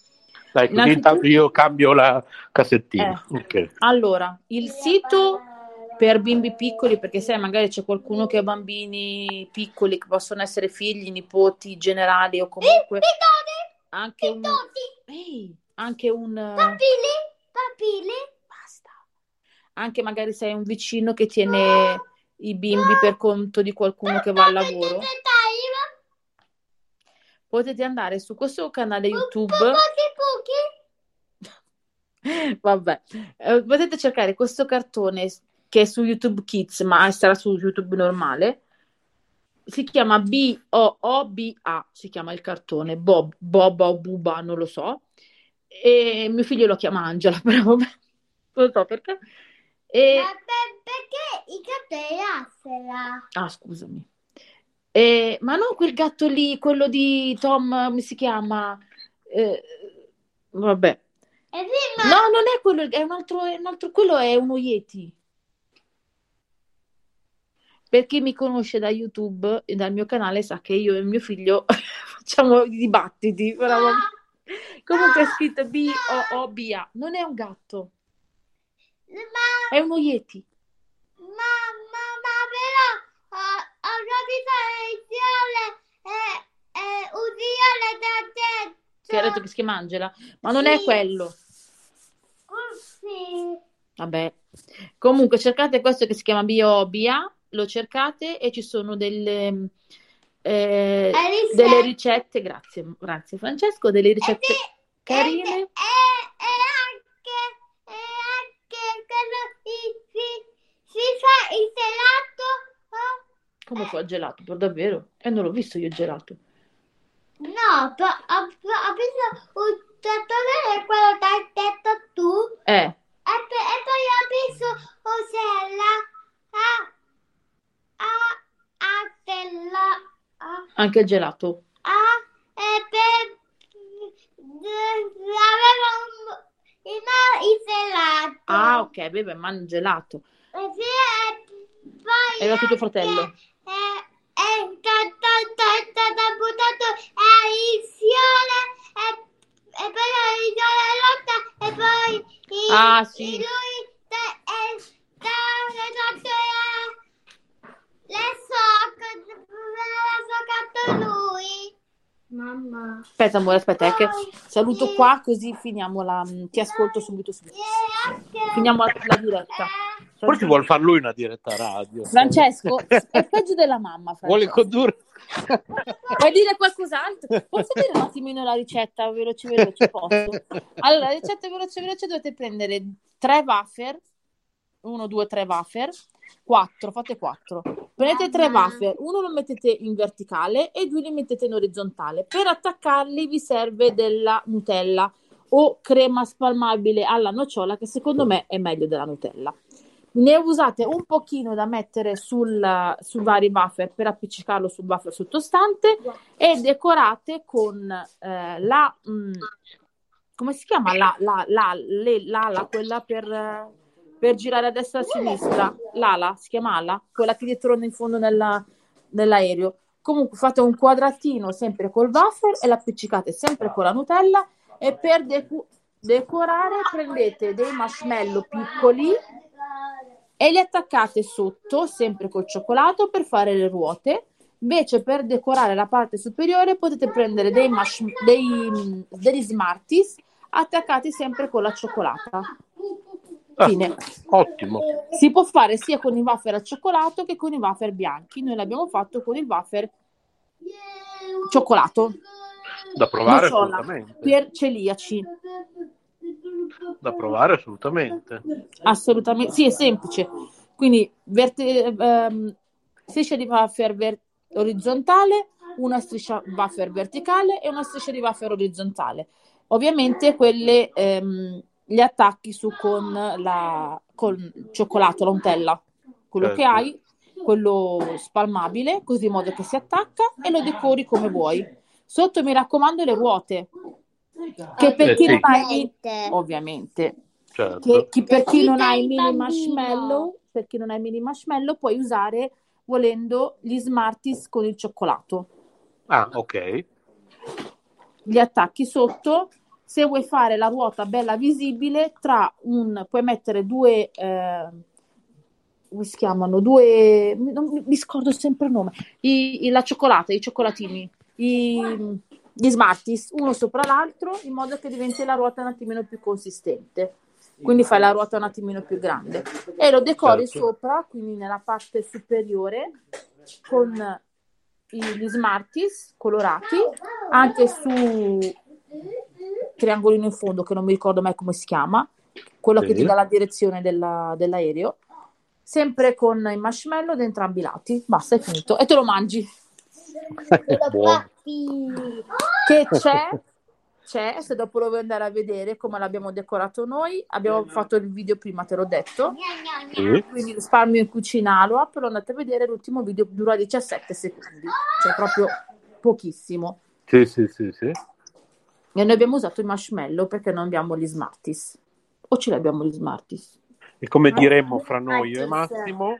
A: dai, così innanzitutto... io cambio la cassettina. Eh. Okay.
B: Allora, il sito per bimbi piccoli, perché sai, magari c'è qualcuno che ha bambini piccoli che possono essere figli, nipoti, generali o comunque anche un Ehi, anche un
E: papili, papili.
B: Basta. Anche magari sei un vicino che tiene i bimbi per conto di qualcuno che va al lavoro. Potete andare su questo canale YouTube. Vabbè, eh, potete cercare questo cartone che è su YouTube Kids, ma sarà su YouTube normale. Si chiama B-O-O-B-A, si chiama il cartone, Bob, Bob o Buba, non lo so. E mio figlio lo chiama Angela, però vabbè, non lo so perché.
E: E... Ma per, perché i gatti Affera?
B: Ah, scusami. E... Ma non quel gatto lì, quello di Tom, come si chiama? Eh... Vabbè. No, non è quello, è un altro, è un altro, quello è uno Yeti. Per chi mi conosce da YouTube e dal mio canale sa che io e mio figlio facciamo i dibattiti. Ah, Comunque è scritto B-O-O-B-A. Non è un gatto. Ma... È uno Yeti.
E: Ma, ma, ma però ho, ho capito il e, e Udiole da te.
B: Che ha detto che si chiama Angela? Ma non sì. è quello.
E: Sì.
B: Vabbè. Comunque cercate questo che si chiama Biobia, lo cercate e ci sono delle, eh, delle ricette, grazie, grazie Francesco, delle ricette e, carine. E,
E: anche, e anche quello si, si, si fa il gelato. Oh.
B: Come fa il gelato? Per davvero? E eh, non l'ho visto io il gelato.
E: No, ho, ho, ho visto un trattore quello che hai detto tu.
B: Eh.
E: E, e poi ho visto Osella a, a, a della, a,
B: Anche il gelato.
E: A, e per aveva un, il, il gelato.
B: Ah, ok, beve, mangia gelato.
E: E sì, e poi...
B: Era tuo fratello.
E: E, e, stato buttato a Isione e e poi la lotta e poi il,
B: ah, sì.
E: lui è stato le so le so lui mamma
B: aspetta amore aspetta oh, che saluto sì. qua così finiamo la ti ascolto subito subito finiamo la, la diretta
A: forse vuol far lui una diretta radio
B: Francesco è peggio della mamma Francesco.
A: vuole condurre
B: Vuoi dire qualcos'altro? Posso dire un attimino la ricetta veloce veloce? Posso? Allora, la ricetta veloce veloce dovete prendere tre wafer, uno, due, tre wafer, quattro, fate quattro. Prendete tre wafer, uno lo mettete in verticale e due li mettete in orizzontale. Per attaccarli vi serve della Nutella o crema spalmabile alla nocciola che secondo me è meglio della Nutella ne usate un pochino da mettere sul, su vari buffer per appiccicarlo sul buffer sottostante e decorate con eh, la mh, mm, come si chiama la, la, la, le, l'ala quella per, per girare a destra e a sinistra l'ala si chiama ala quella che dietro in fondo nella, nell'aereo comunque fate un quadratino sempre col buffer e l'appicicate sempre con la Nutella e per deco- decorare prendete dei marshmallow piccoli e li attaccate sotto, sempre col cioccolato, per fare le ruote. Invece, per decorare la parte superiore, potete prendere dei mash, dei, degli Smarties attaccati sempre con la cioccolata.
A: Fine. Ah, ottimo.
B: Si può fare sia con i wafer al cioccolato che con i wafer bianchi. Noi l'abbiamo fatto con il wafer cioccolato.
A: Da provare assolutamente.
B: Per celiaci
A: da provare assolutamente.
B: Assolutamente, sì, è semplice. Quindi verte, ehm, striscia di wafer ver- orizzontale, una striscia wafer verticale e una striscia di wafer orizzontale. Ovviamente quelle ehm, li attacchi su con la con cioccolato, la Nutella, quello certo. che hai, quello spalmabile, così in modo che si attacca e lo decori come vuoi. Sotto mi raccomando le ruote, che per eh, chi sì. non hai ovviamente certo. che, chi, per chi non ha i mini marshmallow, per chi non ha i mini marshmallow puoi usare volendo gli Smarties con il cioccolato.
A: Ah, ok.
B: Li attacchi sotto. Se vuoi fare la ruota bella visibile, tra un puoi mettere due eh, come si chiamano? Due non, mi scordo sempre il nome. I, i, la cioccolata, i cioccolatini, i, gli Smarties, uno sopra l'altro, in modo che diventi la ruota un attimino più consistente quindi fai la ruota un attimino più grande e lo decori certo. sopra, quindi nella parte superiore con gli Smarties colorati, anche su triangolino in fondo che non mi ricordo mai come si chiama, quello sì. che ti dà la direzione della, dell'aereo, sempre con i marshmallow da entrambi i lati. Basta, è finito. E te lo mangi. che c'è c'è, se dopo lo vuoi andare a vedere come l'abbiamo decorato noi, abbiamo fatto il video prima, te l'ho detto, sì. quindi risparmio in cucina Aloha, però andate a vedere l'ultimo video, dura 17 secondi, cioè proprio pochissimo.
A: Sì, sì, sì, sì.
B: E noi abbiamo usato i marshmallow perché non abbiamo gli Smarties. O ce li abbiamo gli Smarties?
A: E come diremmo fra noi io e Massimo...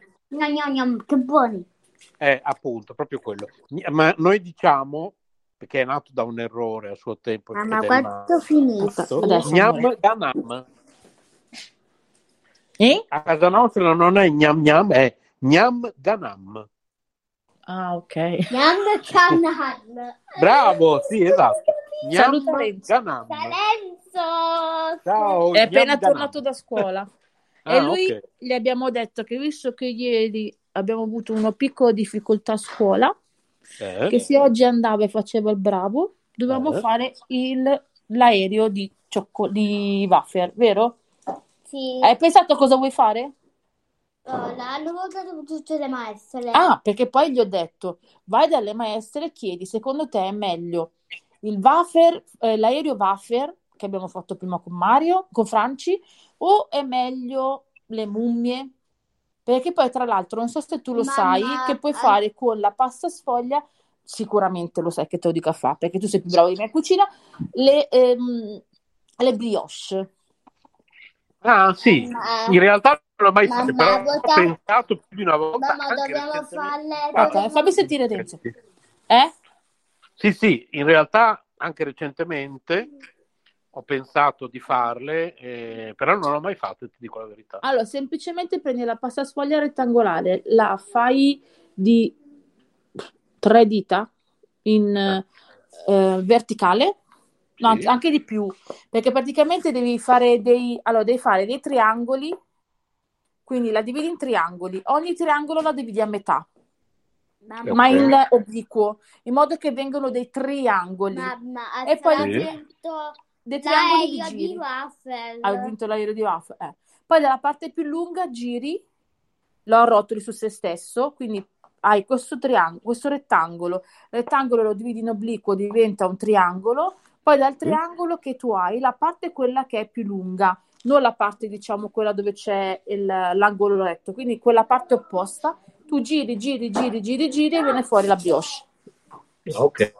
E: che buoni!
A: È appunto proprio quello. Ma noi diciamo perché è nato da un errore a suo tempo.
E: Ah, ma quanto finito?
A: Gnam Ganam. Eh? A casa nostra non è Gnam Gnam, è Gnam Ganam.
B: Ah, ok.
E: Gnam Ganam.
A: Bravo, sì, esatto.
B: Gnam Ganam.
A: Ciao.
B: È appena Ganam. tornato da scuola. ah, e lui okay. gli abbiamo detto che visto che ieri abbiamo avuto una piccola difficoltà a scuola, eh. che se oggi andava e faceva il bravo, dovevamo eh. fare il, l'aereo di, ciocco, di Waffer, vero?
E: Sì.
B: Hai pensato cosa vuoi fare?
E: Oh, l'hanno votato tutte le maestre.
B: Ah, perché poi gli ho detto, vai dalle maestre e chiedi, secondo te è meglio il Waffer, eh, l'aereo Waffer che abbiamo fatto prima con Mario, con Franci, o è meglio le mummie perché poi, tra l'altro, non so se tu lo Mamma, sai, che puoi fare con la pasta sfoglia, sicuramente lo sai che te lo dico a fare, perché tu sei più bravo di me in cucina, le, ehm, le brioche.
A: Ah, sì, in realtà non l'ho mai fatto, però ho pensato più di una volta.
E: Ma dobbiamo farle.
B: Fammi sentire dentro. Eh?
A: Sì, sì, in realtà anche recentemente ho pensato di farle, eh, però non l'ho mai fatto, ti dico la verità.
B: Allora, semplicemente prendi la pasta sfoglia rettangolare, la fai di tre dita in eh. Verticale, no, sì. anche di più, perché praticamente devi fare dei, allora, devi fare dei triangoli, quindi la dividi in triangoli, ogni triangolo la dividi a metà. Mamma. Ma in obliquo, in modo che vengano dei triangoli.
E: Mamma, e poi sì
B: dei triangoli di giri. di waffle. Ha vinto l'aereo di waffle. Eh. Poi dalla parte più lunga giri, lo arrotoli su se stesso, quindi hai questo triangolo, questo rettangolo. Il rettangolo lo dividi in obliquo, diventa un triangolo. Poi dal triangolo che tu hai, la parte quella che è più lunga, non la parte, diciamo, quella dove c'è il, l'angolo retto, quindi quella parte opposta, tu giri, giri, giri, giri, giri e viene fuori la brioche.
A: Ok.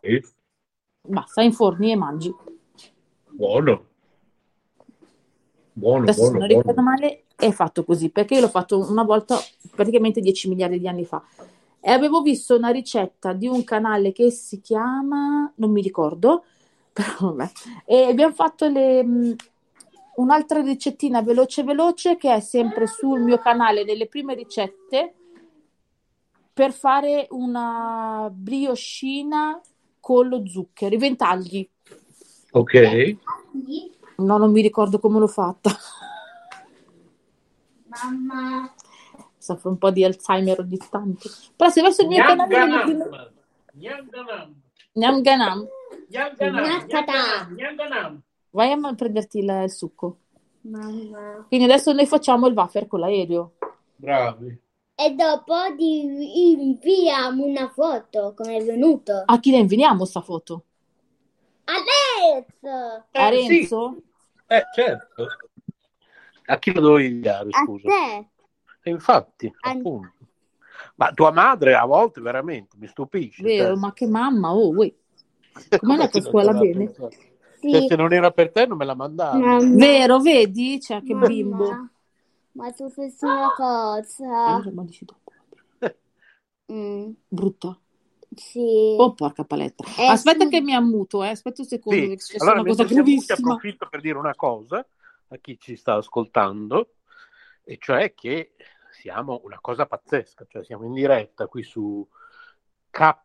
B: Basta, inforni e mangi.
A: Buono. Buono,
B: Adesso
A: buono,
B: non ricordo male, è fatto così, perché io l'ho fatto una volta praticamente 10 miliardi di anni fa. E avevo visto una ricetta di un canale che si chiama, non mi ricordo, però vabbè. E abbiamo fatto le, mm, un'altra ricettina veloce veloce che è sempre sul mio canale nelle prime ricette per fare una brioscina con lo zucchero, i ventagli.
A: Ok.
B: No, non mi ricordo come l'ho fatta.
E: Mamma.
B: Soffro un po' di Alzheimer ogni tanto. Però se vai sul mio canale...
A: Prime...
B: Nyam
E: Ganam.
B: Vai a prenderti il, il succo.
E: Mamma.
B: Quindi adesso noi facciamo il wafer con l'aereo.
A: Bravi.
E: E dopo ti inviamo una foto come è venuto.
B: A chi la inviamo sta foto?
E: A Renzo!
B: Eh, a Renzo?
A: Sì. Eh, certo. A chi lo devo inviare, scusa?
E: A te.
A: E infatti, a... appunto. Ma tua madre a volte veramente mi stupisce.
B: Vero,
A: te.
B: ma che mamma, oh, uè. Come è andata a scuola bene?
A: Sì. Cioè, se non era per te non me la mandavi.
B: Mamma. Vero, vedi? Cioè, che bimbo.
E: Ma tu fai una cosa.
B: Mm. Brutta.
E: Sì.
B: Oh, porca paletta. Eh, Aspetta sì. che mi ammuto, eh. Aspetta un secondo.
A: Sì. Allora, una cosa gravissima. approfitto per dire una cosa a chi ci sta ascoltando, e cioè che siamo una cosa pazzesca, cioè siamo in diretta qui su K,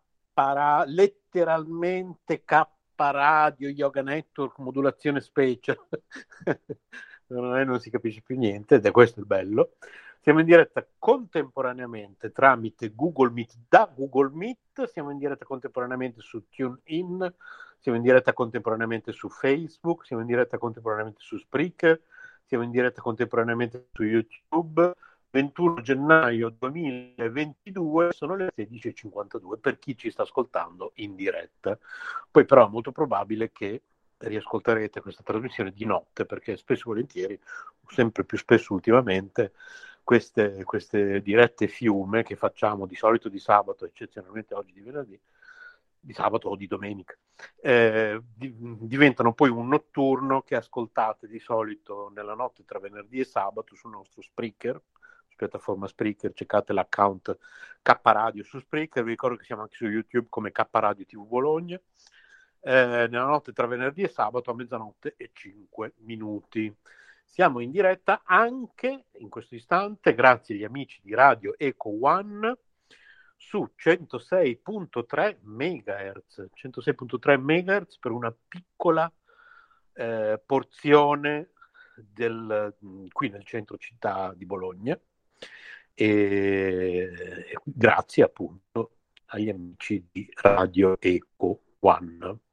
A: letteralmente K Radio Yoga Network Modulazione Special. non si capisce più niente ed è questo il bello. Siamo in diretta contemporaneamente tramite Google Meet da Google Meet, siamo in diretta contemporaneamente su TuneIn, siamo in diretta contemporaneamente su Facebook, siamo in diretta contemporaneamente su Spreaker, siamo in diretta contemporaneamente su YouTube. 21 gennaio 2022 sono le 16.52 per chi ci sta ascoltando in diretta. Poi però è molto probabile che riascolterete questa trasmissione di notte perché spesso e volentieri, sempre più spesso ultimamente, queste, queste dirette fiume che facciamo di solito di sabato, eccezionalmente oggi di venerdì, di sabato o di domenica, eh, di, diventano poi un notturno che ascoltate di solito nella notte tra venerdì e sabato sul nostro Spreaker, piattaforma Spreaker, cercate l'account K Radio su Spreaker, vi ricordo che siamo anche su YouTube come K Radio TV Bologna, eh, nella notte tra venerdì e sabato a mezzanotte e 5 minuti. Siamo in diretta anche in questo istante, grazie agli amici di Radio Eco One, su 106.3 MHz, 106.3 MHz per una piccola eh, porzione del, qui nel centro città di Bologna. E grazie appunto agli amici di Radio Eco One.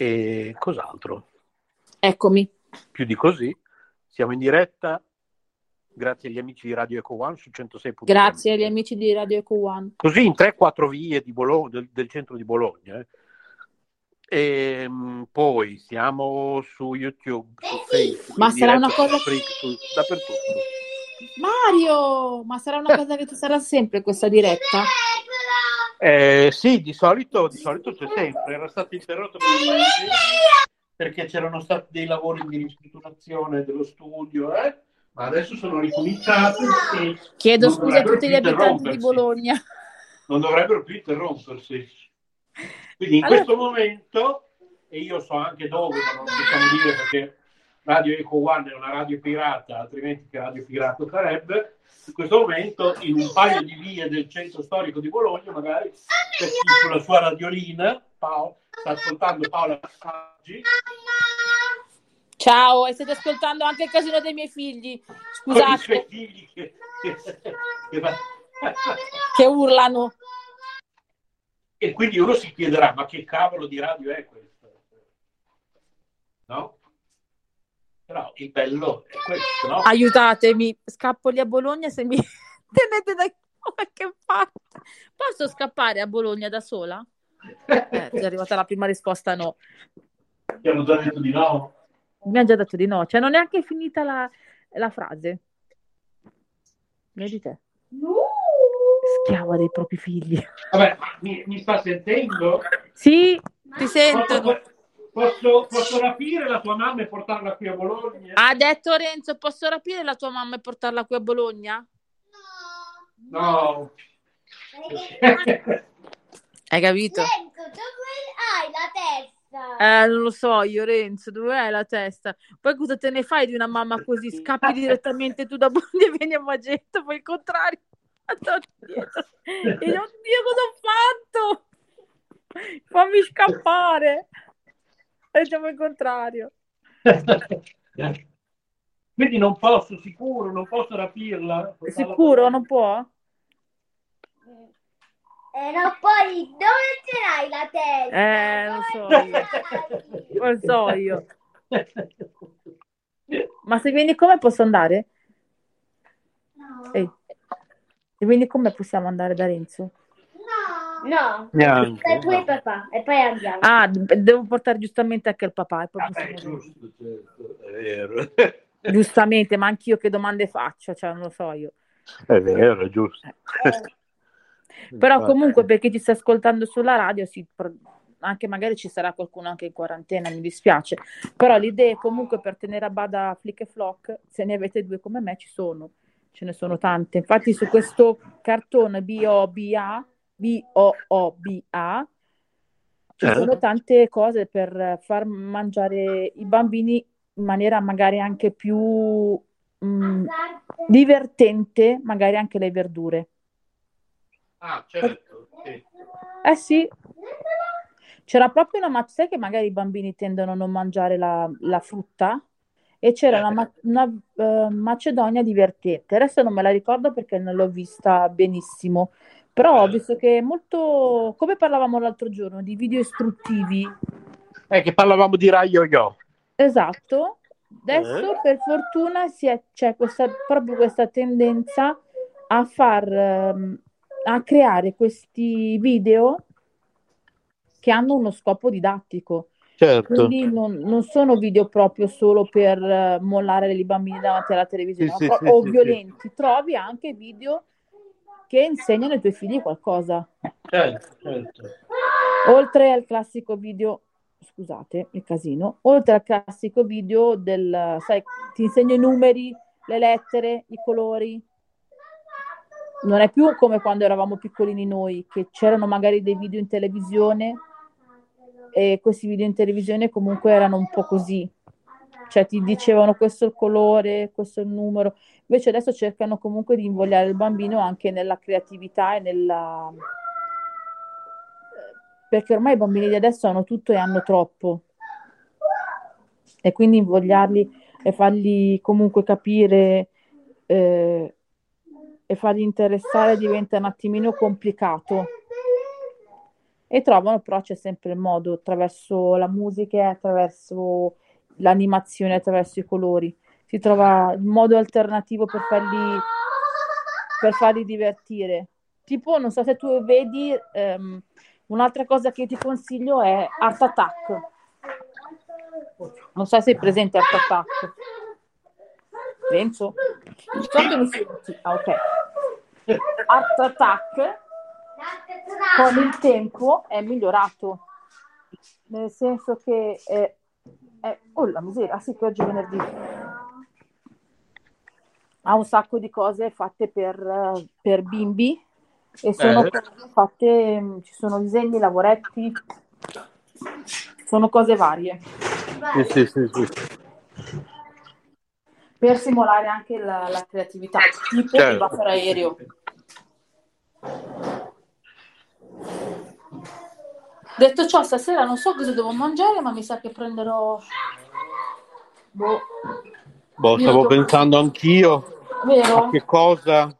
A: E cos'altro?
B: Eccomi
A: più di così. Siamo in diretta grazie agli amici di Radio Eco One su 106.
B: Grazie agli amici di Radio Eco One.
A: Così in 3-4 vie Bologna, del, del, centro di Bologna. Eh. E ehm, poi siamo su YouTube, su Facebook.
B: Ma sarà una cosa...
A: Su, dappertutto.
B: Mario, ma sarà una cosa che ci sarà sempre questa diretta?
A: Eh, sì, di solito, di solito c'è sempre. Era stato interrotto per un perché c'erano stati dei lavori di ristrutturazione dello studio, eh? ma adesso sono ricominciati.
B: Chiedo scusa a tutti gli abitanti di Bologna.
A: Non dovrebbero più interrompersi. Quindi in allora... questo momento, e io so anche dove, ma non possiamo dire perché Radio Eco One è una radio pirata, altrimenti che radio pirata sarebbe, in questo momento in un paio di vie del centro storico di Bologna, magari c'è chi sulla sua radiolina, Paolo, sta ascoltando Paola Saggi.
B: Ciao, e state ascoltando anche il casino dei miei figli. Scusate.
A: Figli che,
B: che, che urlano.
A: E quindi uno si chiederà, ma che cavolo di radio è questo? No? Però il bello è questo, no?
B: Aiutatemi, scappo lì a Bologna se mi tenete da qualche parte. Posso scappare a Bologna da sola? Eh, è arrivata la prima risposta no.
A: Ti hanno già detto di no?
B: Mi hanno già detto di no, cioè non è neanche finita la, la frase. Vedi te. No. Schiava dei propri figli.
A: Vabbè, mi, mi sta sentendo?
B: Sì, ti sento.
A: Posso, posso, posso, rapire la tua mamma e portarla qui a Bologna?
B: Ha detto Renzo, posso rapire la tua mamma e portarla qui a Bologna?
A: No. No.
B: Hai capito?
E: Renzo, dove hai la testa?
B: Eh, non lo so io, Renzo, dove hai la testa? Poi cosa te ne fai di una mamma così? Scappi direttamente tu da Bondi e vieni a Magenta, poi il contrario. E oddio, cosa ho fatto? Fammi scappare. Facciamo il contrario.
A: Quindi non posso, sicuro, non posso rapirla.
B: Sicuro, non può?
E: Eh, no, poi dove ce l'hai la testa?
B: Eh, lo so io. lo so io. Ma se vieni come posso andare?
E: No.
B: Ehi. E quindi come possiamo andare da Renzo?
E: No, Neanche, e poi no. papà, e poi andiamo.
B: Ah, devo portare giustamente anche il papà. E poi
A: ah, beh, giusto, certo, è vero.
B: Giustamente, ma anch'io che domande faccio, cioè non lo so io.
A: È vero, è giusto.
B: Eh. Però comunque per chi ti sta ascoltando sulla radio, sì, anche magari ci sarà qualcuno anche in quarantena, mi dispiace. Però l'idea comunque per tenere a bada Flick e Flock, se ne avete due come me, ci sono. Ce ne sono tante. Infatti su questo cartone B-O-B-A, B-O-O-B-A, ci eh. sono tante cose per far mangiare i bambini in maniera magari anche più mh, mm, divertente, magari anche le verdure.
A: Ah, certo. Sì.
B: Eh sì. C'era proprio una mazza che magari i bambini tendono a non mangiare la, la frutta e c'era una, una uh, Macedonia divertente. Adesso non me la ricordo perché non l'ho vista benissimo, però ho visto che è molto, come parlavamo l'altro giorno, di video istruttivi.
A: Eh, che parlavamo di Rai Yo-Yo.
B: Esatto. Adesso eh. per fortuna è, c'è questa, proprio questa tendenza a far um, a creare questi video che hanno uno scopo didattico.
A: Certo.
B: Quindi non, non sono video proprio solo per uh, mollare i bambini davanti alla televisione sì, o, sì, o sì, violenti, trovi anche video che insegnano ai tuoi figli qualcosa.
A: Certo, certo.
B: Oltre al classico video scusate il casino, oltre al classico video del, sai, ti insegno i numeri, le lettere, i colori. Non è più come quando eravamo piccolini noi, che c'erano magari dei video in televisione e questi video in televisione comunque erano un po' così. Cioè ti dicevano questo è il colore, questo è il numero. Invece adesso cercano comunque di invogliare il bambino anche nella creatività e nella, perché ormai i bambini di adesso hanno tutto e hanno troppo. E quindi invogliarli e fargli comunque capire eh, e fargli interessare diventa un attimino complicato. E trovano però c'è sempre il modo attraverso la musica, attraverso l'animazione, attraverso i colori. Si trova il modo alternativo per farli, per farli divertire. Tipo, non so se tu vedi ehm, Un'altra cosa che ti consiglio è Art Attack. Non so se è presente Art Attack. Renzo? So mi senti. Ah, ok. Art Attack con il tempo è migliorato. Nel senso che è, è... oh la miseria, ah, sì che oggi è venerdì. Ha un sacco di cose fatte per, per bimbi e sono eh. fatte, ci sono disegni, lavoretti, sono cose varie.
A: Sì, sì, sì,
B: per simulare anche la, la creatività, tipo certo. il buffer aereo. Detto ciò, stasera non so cosa devo mangiare, ma mi sa che prenderò.
A: Boh, boh stavo pensando anch'io
B: Vero?
A: a che cosa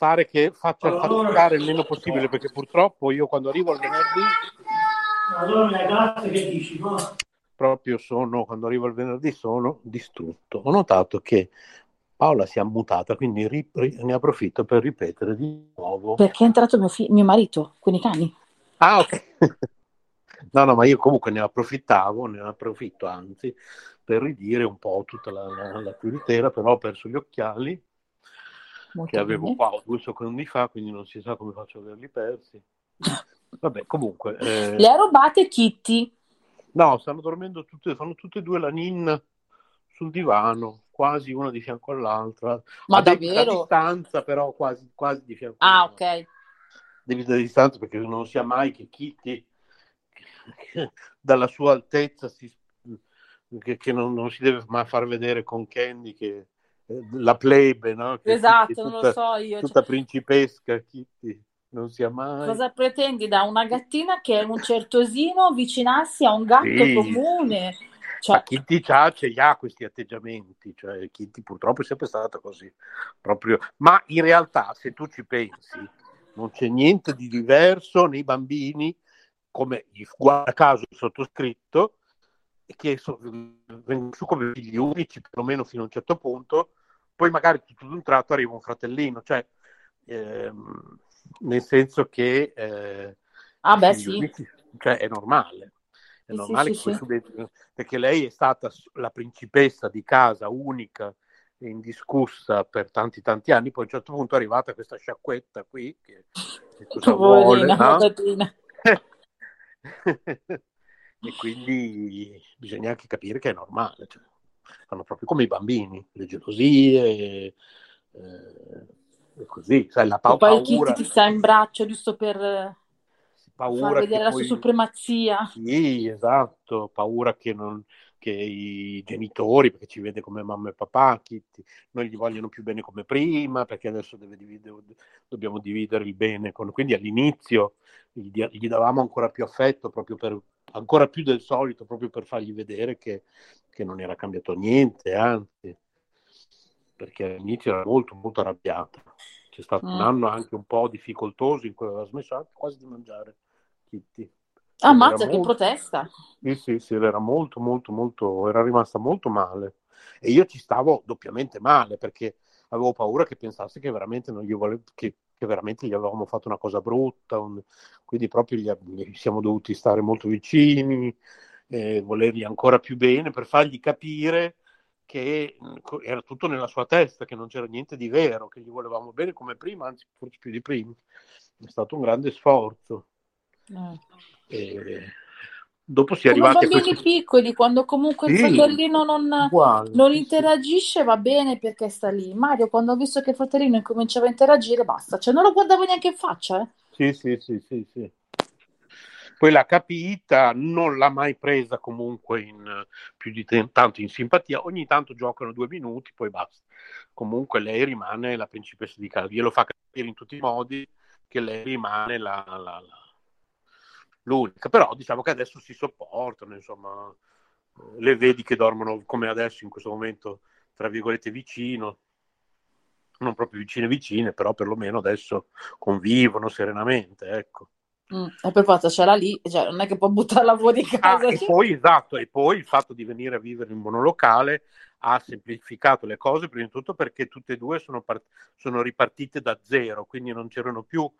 A: fare che faccia allora, faticare il meno possibile perché purtroppo io quando arrivo al venerdì allora, che dici, no? proprio sono quando arrivo al venerdì sono distrutto ho notato che Paola si è mutata quindi ri, ri, ne approfitto per ripetere di nuovo
B: perché è entrato mio, fi- mio marito con i cani
A: ah ok no no ma io comunque ne approfittavo ne approfitto anzi per ridire un po' tutta la, la, la intera però ho perso gli occhiali Molto che avevo bene. qua due secondi fa, quindi non si sa come faccio a averli persi. Vabbè, comunque.
B: Eh... Le ha rubate Kitty?
A: No, stanno dormendo tutte, fanno tutte e due la ninna sul divano, quasi una di fianco all'altra.
B: Ma a davvero?
A: A distanza, però quasi, quasi di fianco
B: Ah, ok.
A: Devi dare distanza perché non sia mai che Kitty dalla sua altezza si, che, che non, non, si deve mai far vedere con Candy che la plebe, no?
B: Che esatto, tutta, non lo so io.
A: Tutta cioè... principesca, Kitty, non sia mai.
B: Cosa pretendi da una gattina che è un certosino avvicinarsi a un gatto sì. comune?
A: Cioè... Ma Kitty c'ha, ce li ha questi atteggiamenti, cioè Kitty purtroppo è sempre stata così. Proprio... Ma in realtà, se tu ci pensi, non c'è niente di diverso nei bambini, come guarda caso il sottoscritto, che so, vengono su come figli unici, perlomeno fino a un certo punto, poi magari tutto d'un tratto arriva un fratellino, cioè ehm, nel senso che... Eh,
B: ah beh sì.
A: Cioè è normale. È normale sì, sì, sì. perché lei è stata la principessa di casa unica indiscussa per tanti tanti anni, poi a un certo punto è arrivata questa sciacquetta qui che, che cosa vuole, no? e quindi bisogna anche capire che è normale, cioè, fanno proprio come i bambini, le gelosie, eh, e così, sai, la pa-
B: e poi paura. chi ti sta in braccio giusto per paura far vedere la poi... sua supremazia.
A: Sì, esatto, paura che, non, che i genitori, perché ci vede come mamma e papà, Kitty, non gli vogliono più bene come prima, perché adesso dividere, dobbiamo dividere il bene. Con... Quindi all'inizio gli, gli davamo ancora più affetto, proprio per, ancora più del solito, proprio per fargli vedere che, che non era cambiato niente, anzi, perché all'inizio era molto, molto arrabbiata. C'è stato mm. un anno anche un po' difficoltoso in cui aveva smesso quasi di mangiare Kitty.
B: Ammazza, che molto... protesta!
A: Sì, sì, sì, era molto, molto, molto, era rimasta molto male. E io ci stavo doppiamente male perché avevo paura che pensasse che veramente non gli volevo, che, che veramente gli avevamo fatto una cosa brutta, un... quindi proprio gli, gli, siamo dovuti stare molto vicini, eh, volergli ancora più bene per fargli capire che era tutto nella sua testa, che non c'era niente di vero, che gli volevamo bene come prima, anzi forse più di prima. È stato un grande sforzo. Eh. dopo si è
B: Come
A: arrivati
B: bambini questi... piccoli, quando comunque sì, il fratellino non, uguale, non interagisce, va bene perché sta lì. Mario, quando ho visto che il fratellino incominciava a interagire, basta. Cioè, non lo guardavo neanche in faccia. Eh.
A: Sì, sì, sì, sì, sì. Poi l'ha capita, non l'ha mai presa comunque in, più di t- tanto in simpatia. Ogni tanto giocano due minuti, poi basta. Comunque lei rimane la principessa di casa. Glielo fa capire in tutti i modi che lei rimane la, la, la l'unica, però diciamo che adesso si sopportano, insomma, le vedi che dormono come adesso in questo momento, tra virgolette, vicino, non proprio vicine vicine, però perlomeno adesso convivono serenamente, ecco.
B: Mm, e per forza c'era lì, cioè, non è che può buttarla fuori di casa.
A: Ah, e poi, esatto, e poi il fatto di venire a vivere in monolocale ha semplificato le cose, prima di tutto perché tutte e due sono, part- sono ripartite da zero, quindi non c'erano più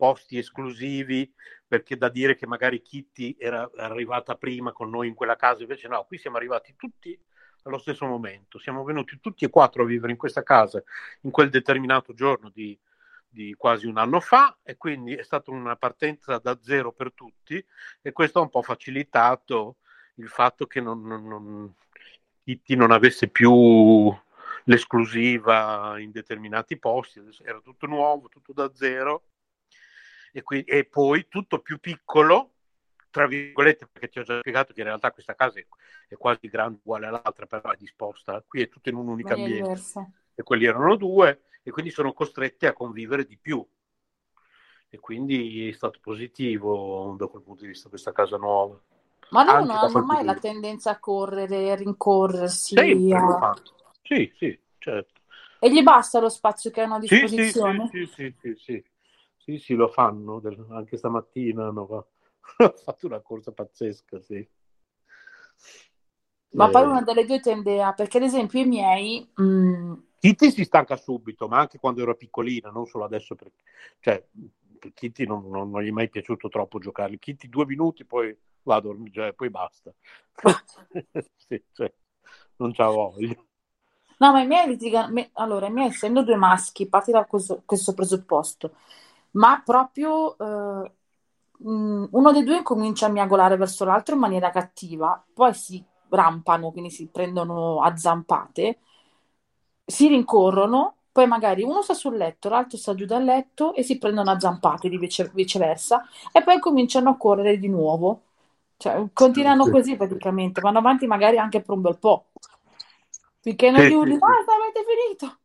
A: posti esclusivi, perché da dire che magari Kitty era arrivata prima con noi in quella casa, invece no, qui siamo arrivati tutti allo stesso momento, siamo venuti tutti e quattro a vivere in questa casa in quel determinato giorno di, di quasi un anno fa e quindi è stata una partenza da zero per tutti e questo ha un po' facilitato il fatto che non, non, non, Kitty non avesse più l'esclusiva in determinati posti, era tutto nuovo, tutto da zero e, qui, e poi tutto più piccolo, tra virgolette, perché ti ho già spiegato che in realtà questa casa è, è quasi grande uguale all'altra, però è disposta, qui è tutto in un unico ambiente. E quelli erano due, e quindi sono costretti a convivere di più. E quindi è stato positivo da quel punto di vista questa casa nuova.
B: Ma loro non hanno mai la tendenza a correre, a rincorrersi?
A: Sì, a... sì, sì, certo.
B: E gli basta lo spazio che hanno a disposizione?
A: Sì, sì, sì, sì, sì, sì, sì, lo fanno, anche stamattina hanno fatto una corsa pazzesca, sì.
B: Ma eh. poi una delle due tende a... perché ad esempio i miei... Mh... Mm,
A: Kitty si stanca subito, ma anche quando era piccolina, non solo adesso. Per... Cioè, Kitty non, non, non, gli è mai piaciuto troppo giocare. Kitty due minuti, poi va a dormire, cioè, poi basta. sì, cioè, non c'ha voglia.
B: No, ma i miei litigano... Allora, i miei essendo due maschi, parti da questo, questo presupposto ma proprio eh, uno dei due comincia a miagolare verso l'altro in maniera cattiva, poi si rampano, quindi si prendono a zampate, si rincorrono, poi magari uno sta sul letto, l'altro sta giù dal letto e si prendono a zampate di vice- viceversa e poi cominciano a correre di nuovo. Cioè, continuano sì. così praticamente, vanno avanti magari anche per un bel po'. Finché non sì, gli urli, basta, avete finito.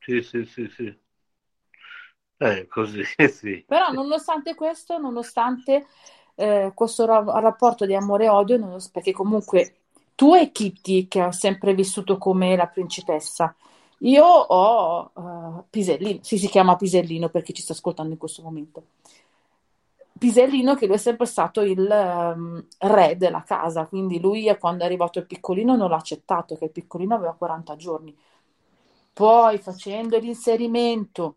A: Sì, sì, sì, sì. Eh, così, sì.
B: Però nonostante questo, nonostante eh, questo ra- rapporto di amore e odio, perché comunque tu e Kitty, che ha sempre vissuto come la principessa, io ho uh, Pisellino, sì, si chiama Pisellino perché ci sta ascoltando in questo momento. Pisellino che lui è sempre stato il um, re della casa, quindi lui quando è arrivato il piccolino non l'ha accettato, che il piccolino aveva 40 giorni. Poi facendo l'inserimento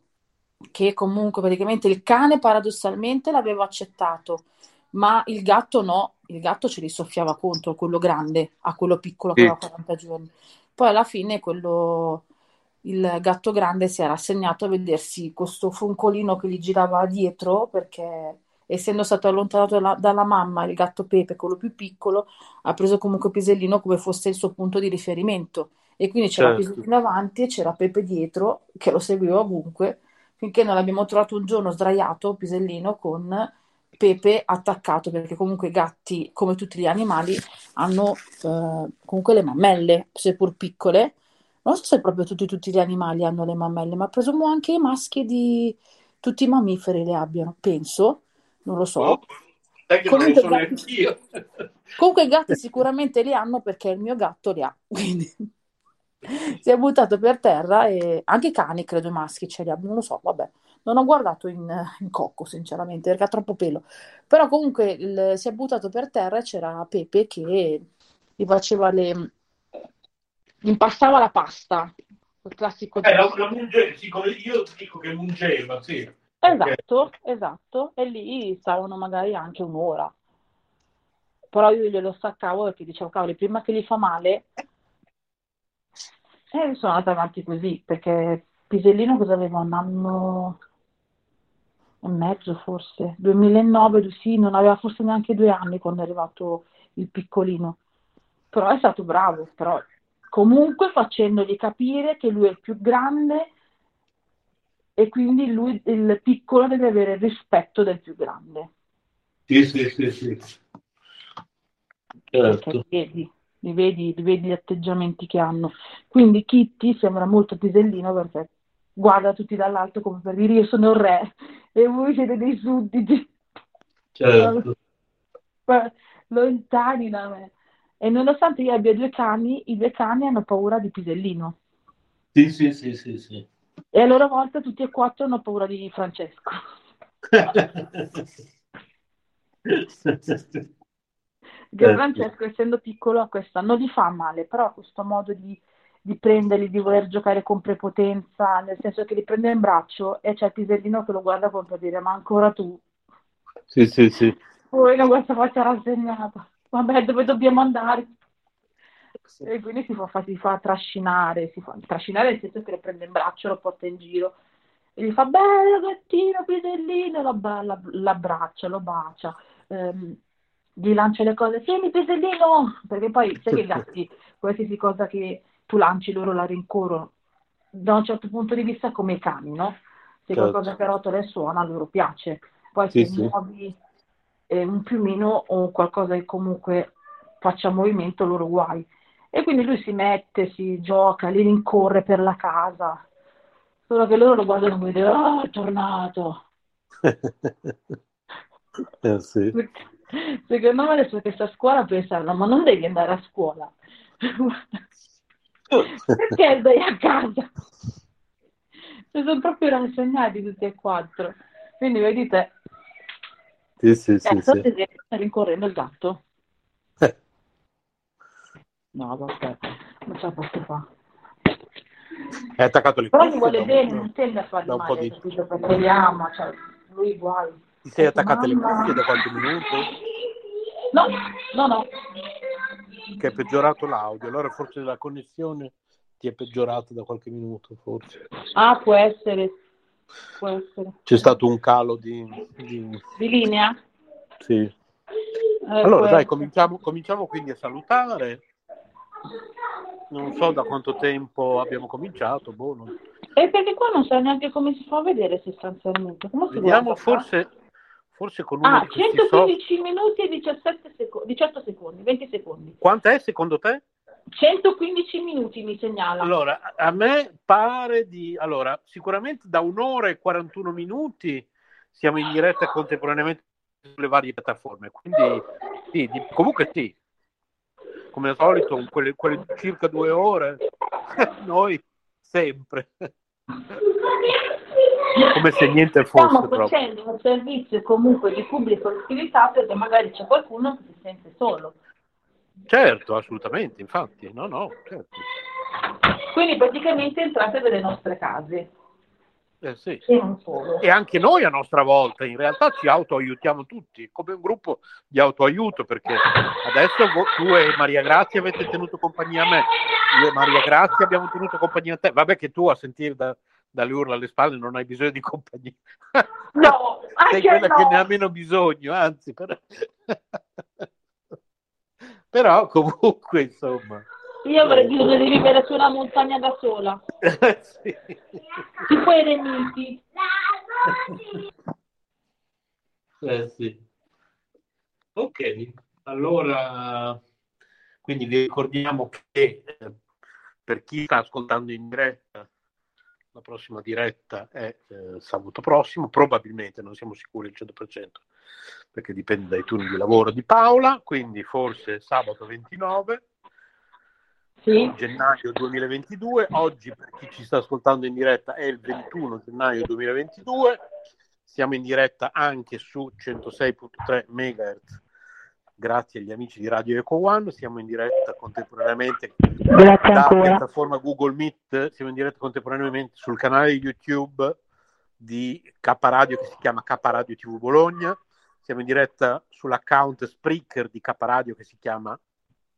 B: che comunque praticamente il cane paradossalmente l'aveva accettato, ma il gatto no, il gatto ce li soffiava contro, quello grande, a quello piccolo che aveva 40 giorni. Poi alla fine quello, il gatto grande si era assegnato a vedersi questo foncolino che gli girava dietro perché essendo stato allontanato dalla, dalla, mamma, il gatto Pepe, quello più piccolo, ha preso comunque Pisellino come fosse il suo punto di riferimento. E quindi c'era certo. Pisellino avanti e c'era Pepe dietro che lo seguiva ovunque, finché non l'abbiamo trovato un giorno sdraiato, Pisellino, con Pepe attaccato, perché comunque i gatti, come tutti gli animali, hanno eh, comunque le mammelle, seppur piccole. Non so se proprio tutti, tutti gli animali hanno le mammelle, ma presumo anche i maschi di tutti i mammiferi le abbiano, penso non lo so. Oh, comunque, non gatti... comunque i gatti sicuramente li hanno perché il mio gatto li ha, quindi si è buttato per terra e anche i cani, credo i maschi ce li abbiano, non lo so, vabbè. Non ho guardato in, in cocco, sinceramente, perché ha troppo pelo. Però comunque il, si è buttato per terra e c'era Pepe che gli faceva le... impastava la pasta, il classico...
A: Eh, la, la munge... sì, io dico che mungeva, sì.
B: Esatto, esatto, e lì stavano magari anche un'ora. Però io glielo staccavo perché dicevo, cavoli, prima che gli fa male, e sono andata avanti così, perché Pisellino cosa aveva? Un anno e mezzo forse, 2009, sì, non aveva forse neanche due anni quando è arrivato il piccolino. Però è stato bravo, però comunque facendogli capire che lui è il più grande e quindi lui, il piccolo deve avere il rispetto del più grande.
A: Sì, sì, sì, sì.
B: Certo. Vedi, li vedi, li vedi gli atteggiamenti che hanno. Quindi Kitty sembra molto pisellino perché guarda tutti dall'alto come per dire io sono il re e voi siete dei sudditi.
A: Certo.
B: Lontani da me. E nonostante io abbia due cani, i due cani hanno paura di Pisellino.
A: Sì, sì, sì, sì, sì.
B: E a loro volta tutti e quattro hanno paura di Francesco. Che Francesco, essendo piccolo, questa non gli fa male, però questo modo di, di, prenderli, di voler giocare con prepotenza, nel senso che li prende in braccio e c'è Pisellino che lo guarda come per dire: Ma ancora tu?
A: Sì, sì, sì.
B: Poi con questa faccia rassegnata. Vabbè, dove dobbiamo andare? E quindi si fa, si fa trascinare, si fa trascinare nel senso che lo prende in braccio, lo porta in giro e gli fa bello gattino, pisellino, lo, l'abbraccia, lo bacia, ehm, gli lancia le cose, tieni pisellino, perché poi sai che i gatti, qualsiasi cosa che tu lanci loro la rincorrono, da un certo punto di vista come i cani, no? Se certo. qualcosa che rotola e suona, loro piace. Poi sì, se sì. muovi eh, un piumino o qualcosa che comunque faccia movimento, loro guai. E quindi lui si mette, si gioca, li rincorre per la casa. Solo che loro lo guardano come dire, oh, è tornato.
A: eh, sì.
B: Secondo me adesso che sta a scuola pensano, ma non devi andare a scuola. Perché stai a casa? Si sono proprio rassegnati tutti e quattro. Quindi vedete,
A: sì, sì, sì, eh, sì.
B: sta rincorrendo il gatto. No, vabbè, non ce la posso fare.
A: È attaccato lì.
B: Però gli vuole bene, non tende a fargli male, di... capito? Perché li ama, cioè, lui guai.
A: Ti sei attaccato alle cuffie da qualche minuto?
B: No, no, no.
A: Che è peggiorato l'audio, allora forse la connessione ti è peggiorata da qualche minuto, forse.
B: Ah, può essere. Può essere.
A: C'è stato un calo di...
B: Di, di linea?
A: Sì. Eh, allora, dai, cominciamo, cominciamo quindi a salutare non so da quanto tempo abbiamo cominciato. Boh, non...
B: E perché qua non so neanche come si fa a vedere sostanzialmente. Come
A: Vediamo forse, forse con uno
B: ah, 115 so... minuti e 17 secondi, 18 secondi, 20 secondi.
A: Quant'è secondo te?
B: 115 minuti mi segnala.
A: Allora, a me pare di... Allora, sicuramente da un'ora e 41 minuti siamo in diretta contemporaneamente sulle varie piattaforme, quindi sì, di... comunque sì, come al solito, quelle, quelle circa due ore, noi sempre. Come se niente fosse.
B: Stiamo facendo un servizio comunque di pubblica utilità perché magari c'è qualcuno che si sente solo.
A: Certo, assolutamente, infatti, no, no, certo.
B: Quindi praticamente entrate nelle nostre case.
A: Eh sì. e, e, anche noi a nostra volta, in realtà ci autoaiutiamo tutti, come un gruppo di autoaiuto, perché adesso tu e Maria Grazia avete tenuto compagnia a me, io e Maria Grazia abbiamo tenuto compagnia a te, vabbè che tu a sentire da, dalle urla alle spalle non hai bisogno di compagnia.
B: No,
A: sei quella no. che ne ha meno bisogno, anzi. Per... Però comunque, insomma...
B: Io avrei bisogno di vivere su una montagna da sola. sì. Tipo i eremiti.
A: Eh sì. Ok, allora quindi vi ricordiamo che eh, per chi sta ascoltando in diretta, la prossima diretta è eh, sabato prossimo, probabilmente non siamo sicuri al 100% perché dipende dai turni di lavoro di Paola, quindi forse sabato 29 sì. gennaio 2022. Oggi, per chi ci sta ascoltando in diretta, è il 21 gennaio 2022. Siamo in diretta anche su 106.3 MHz. Grazie agli amici di Radio Eco One. Siamo in diretta contemporaneamente
B: Grazie
A: dalla
B: ancora.
A: piattaforma Google Meet. Siamo in diretta contemporaneamente sul canale YouTube di K Radio che si chiama K Radio TV Bologna. Siamo in diretta sull'account Spreaker di K Radio che si chiama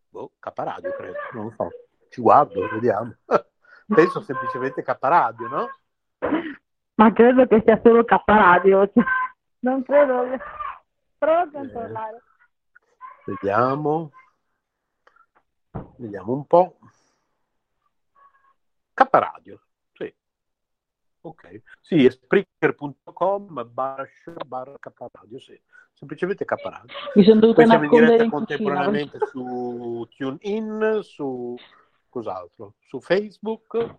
A: boh, Caparadio, credo, non lo so. Ci guardo, vediamo. Penso semplicemente Caparadio, no?
B: Ma credo che sia solo Caparadio. Cioè, non credo che... Prova a eh. controllare.
A: Eh, vediamo. Vediamo un po'. Caparadio, sì. Ok. Sì, è spreaker.com barra, barra Caparadio, sì semplicemente Caparadio.
B: Mi sono dovuta
A: Poi siamo in diretta in contemporaneamente cucina. su TuneIn, su cos'altro? Su Facebook.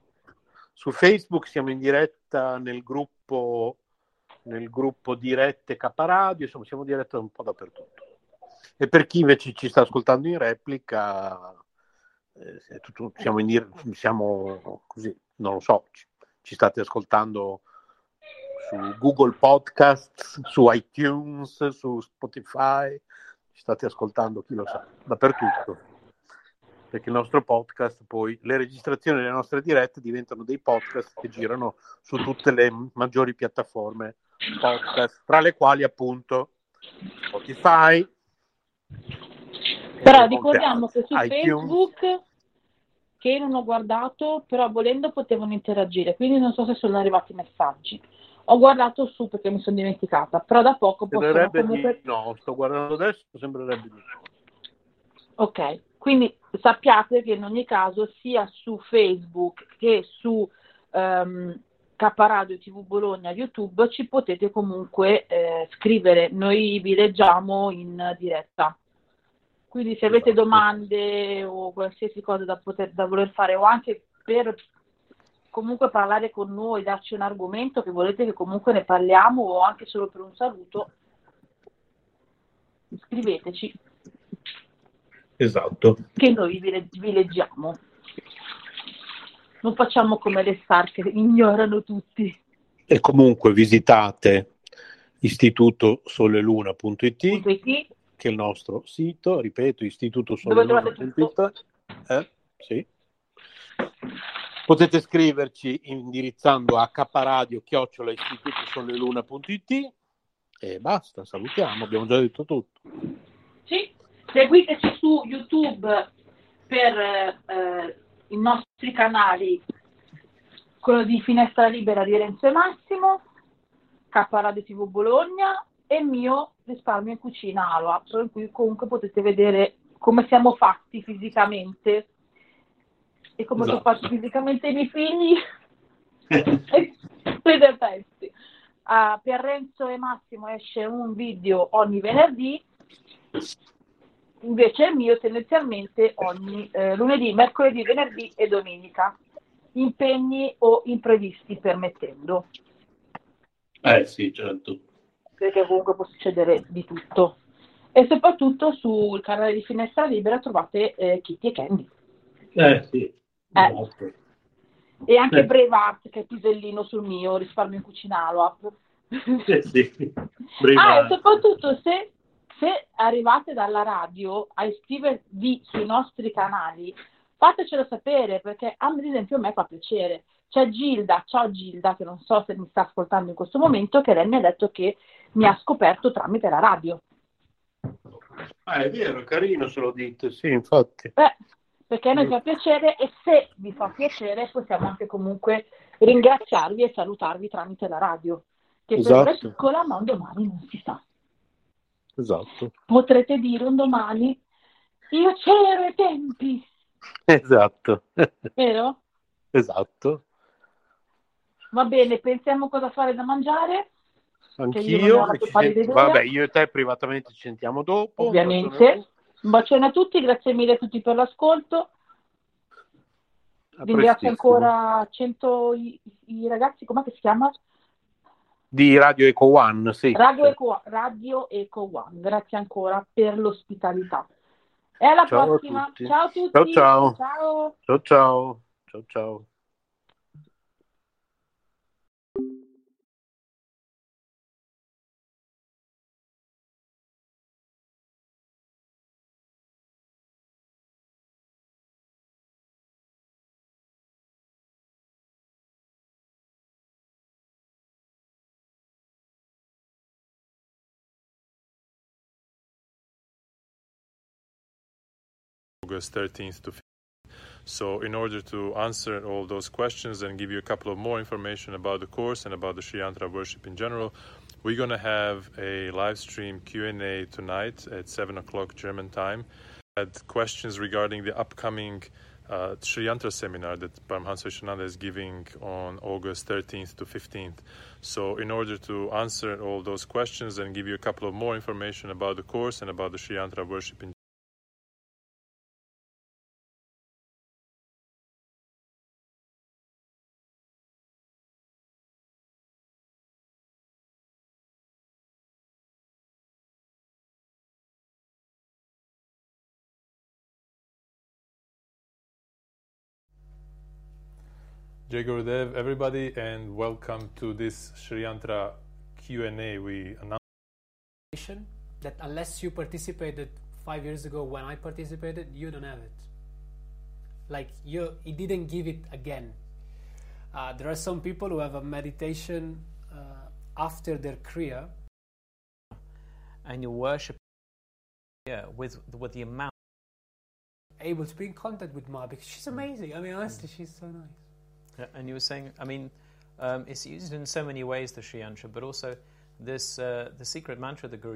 A: Su Facebook siamo in diretta nel gruppo nel gruppo dirette Caparadio, insomma siamo in diretta un po' dappertutto. E per chi invece ci sta ascoltando in replica, eh, tutto, siamo, in, siamo così, non lo so, ci, ci state ascoltando su Google Podcast, su iTunes, su Spotify, ci state ascoltando, chi lo sa, dappertutto. Perché il nostro podcast, poi le registrazioni delle nostre dirette diventano dei podcast che girano su tutte le maggiori piattaforme podcast, tra le quali appunto Spotify.
B: Però ricordiamo che su iTunes, Facebook che non ho guardato, però volendo potevano interagire, quindi non so se sono arrivati messaggi. Ho guardato su perché mi sono dimenticata, però da poco
A: possono comunque... Di... No, sto guardando adesso, sembrerebbe di no.
B: Ok, quindi sappiate che in ogni caso sia su Facebook che su um, K Radio TV Bologna YouTube ci potete comunque eh, scrivere, noi vi leggiamo in diretta. Quindi se avete domande o qualsiasi cosa da, poter, da voler fare o anche per comunque parlare con noi, darci un argomento che volete che comunque ne parliamo o anche solo per un saluto, scriveteci.
A: Esatto.
B: Che noi vi, vi leggiamo. Non facciamo come le star che ignorano tutti.
A: E comunque visitate istitutosoleluna.it che è il nostro sito, ripeto, istitutosoleluna.it. Eh, sì. Potete scriverci indirizzando a caparadio chiocciola istitutosoneluna.it e basta, salutiamo, abbiamo già detto tutto.
B: Sì, seguiteci su YouTube per eh, i nostri canali, quello di Finestra Libera di Renzo e Massimo, K Radio TV Bologna e mio risparmio in cucina Aloa, in cui comunque potete vedere come siamo fatti fisicamente e come esatto. sono fatti fisicamente i miei figli, siete pezzi. Uh, per Renzo e Massimo esce un video ogni venerdì, invece il mio tendenzialmente ogni eh, lunedì, mercoledì, venerdì e domenica, impegni o imprevisti permettendo.
A: Eh sì, certo.
B: Perché comunque può succedere di tutto. E soprattutto sul canale di Finestra Libera trovate eh, Kitty e Candy.
A: Eh sì.
B: Eh. Esatto. E anche eh. Braveheart che è pisellino sul mio, risparmio in cucinalo.
A: Eh sì.
B: ah, e soprattutto se, se arrivate dalla radio a iscrivervi sui nostri canali, fatecelo sapere perché ad esempio a me fa piacere. c'è Gilda, ciao Gilda, che non so se mi sta ascoltando in questo momento, che lei mi ha detto che mi ha scoperto tramite la radio.
A: Ah, è vero, carino se lo dite, sì, infatti.
B: Beh, perché a noi fa piacere e se vi fa piacere possiamo anche comunque ringraziarvi e salutarvi tramite la radio, che esatto. per è piccola ma un domani non si sa.
A: Esatto.
B: Potrete dire un domani, io c'ero ai tempi.
A: Esatto.
B: Vero?
A: Esatto.
B: Va bene, pensiamo cosa fare da mangiare.
A: Anch'io, senti... vabbè, io e te privatamente ci sentiamo dopo.
B: Ovviamente. Un bacione a tutti, grazie mille a tutti per l'ascolto. Ringrazio ancora 100 i, i ragazzi, com'è che si chiama?
A: Di Radio Eco One, sì.
B: Radio Eco, Radio Eco One, grazie ancora per l'ospitalità. E alla ciao prossima. A ciao a tutti.
A: Ciao ciao. Ciao ciao. Ciao ciao. ciao.
F: August 13th to 15th. So in order to answer all those questions and give you a couple of more information about the course and about the Sri Yantra worship in general, we're going to have a live stream Q&A tonight at 7 o'clock German time. Had questions regarding the upcoming uh, Sri Yantra seminar that Paramahansa Viswananda is giving on August 13th to 15th. So, in order to answer all those questions and give you a couple of more information about the course and about the Sri Yantra worship in Jai Gurudev, everybody, and welcome to this Sri Yantra Q&A. We announced
G: that unless you participated five years ago when I participated, you don't have it. Like you, it didn't give it again. Uh, there are some people who have a meditation uh, after their kriya,
H: and you worship yeah, with with the amount
G: able to be in contact with Ma because she's amazing. I mean, honestly, she's so nice.
H: And you were saying, I mean, um, it's used in so many ways, the Sri Yantra, but also this uh, the secret mantra the Guru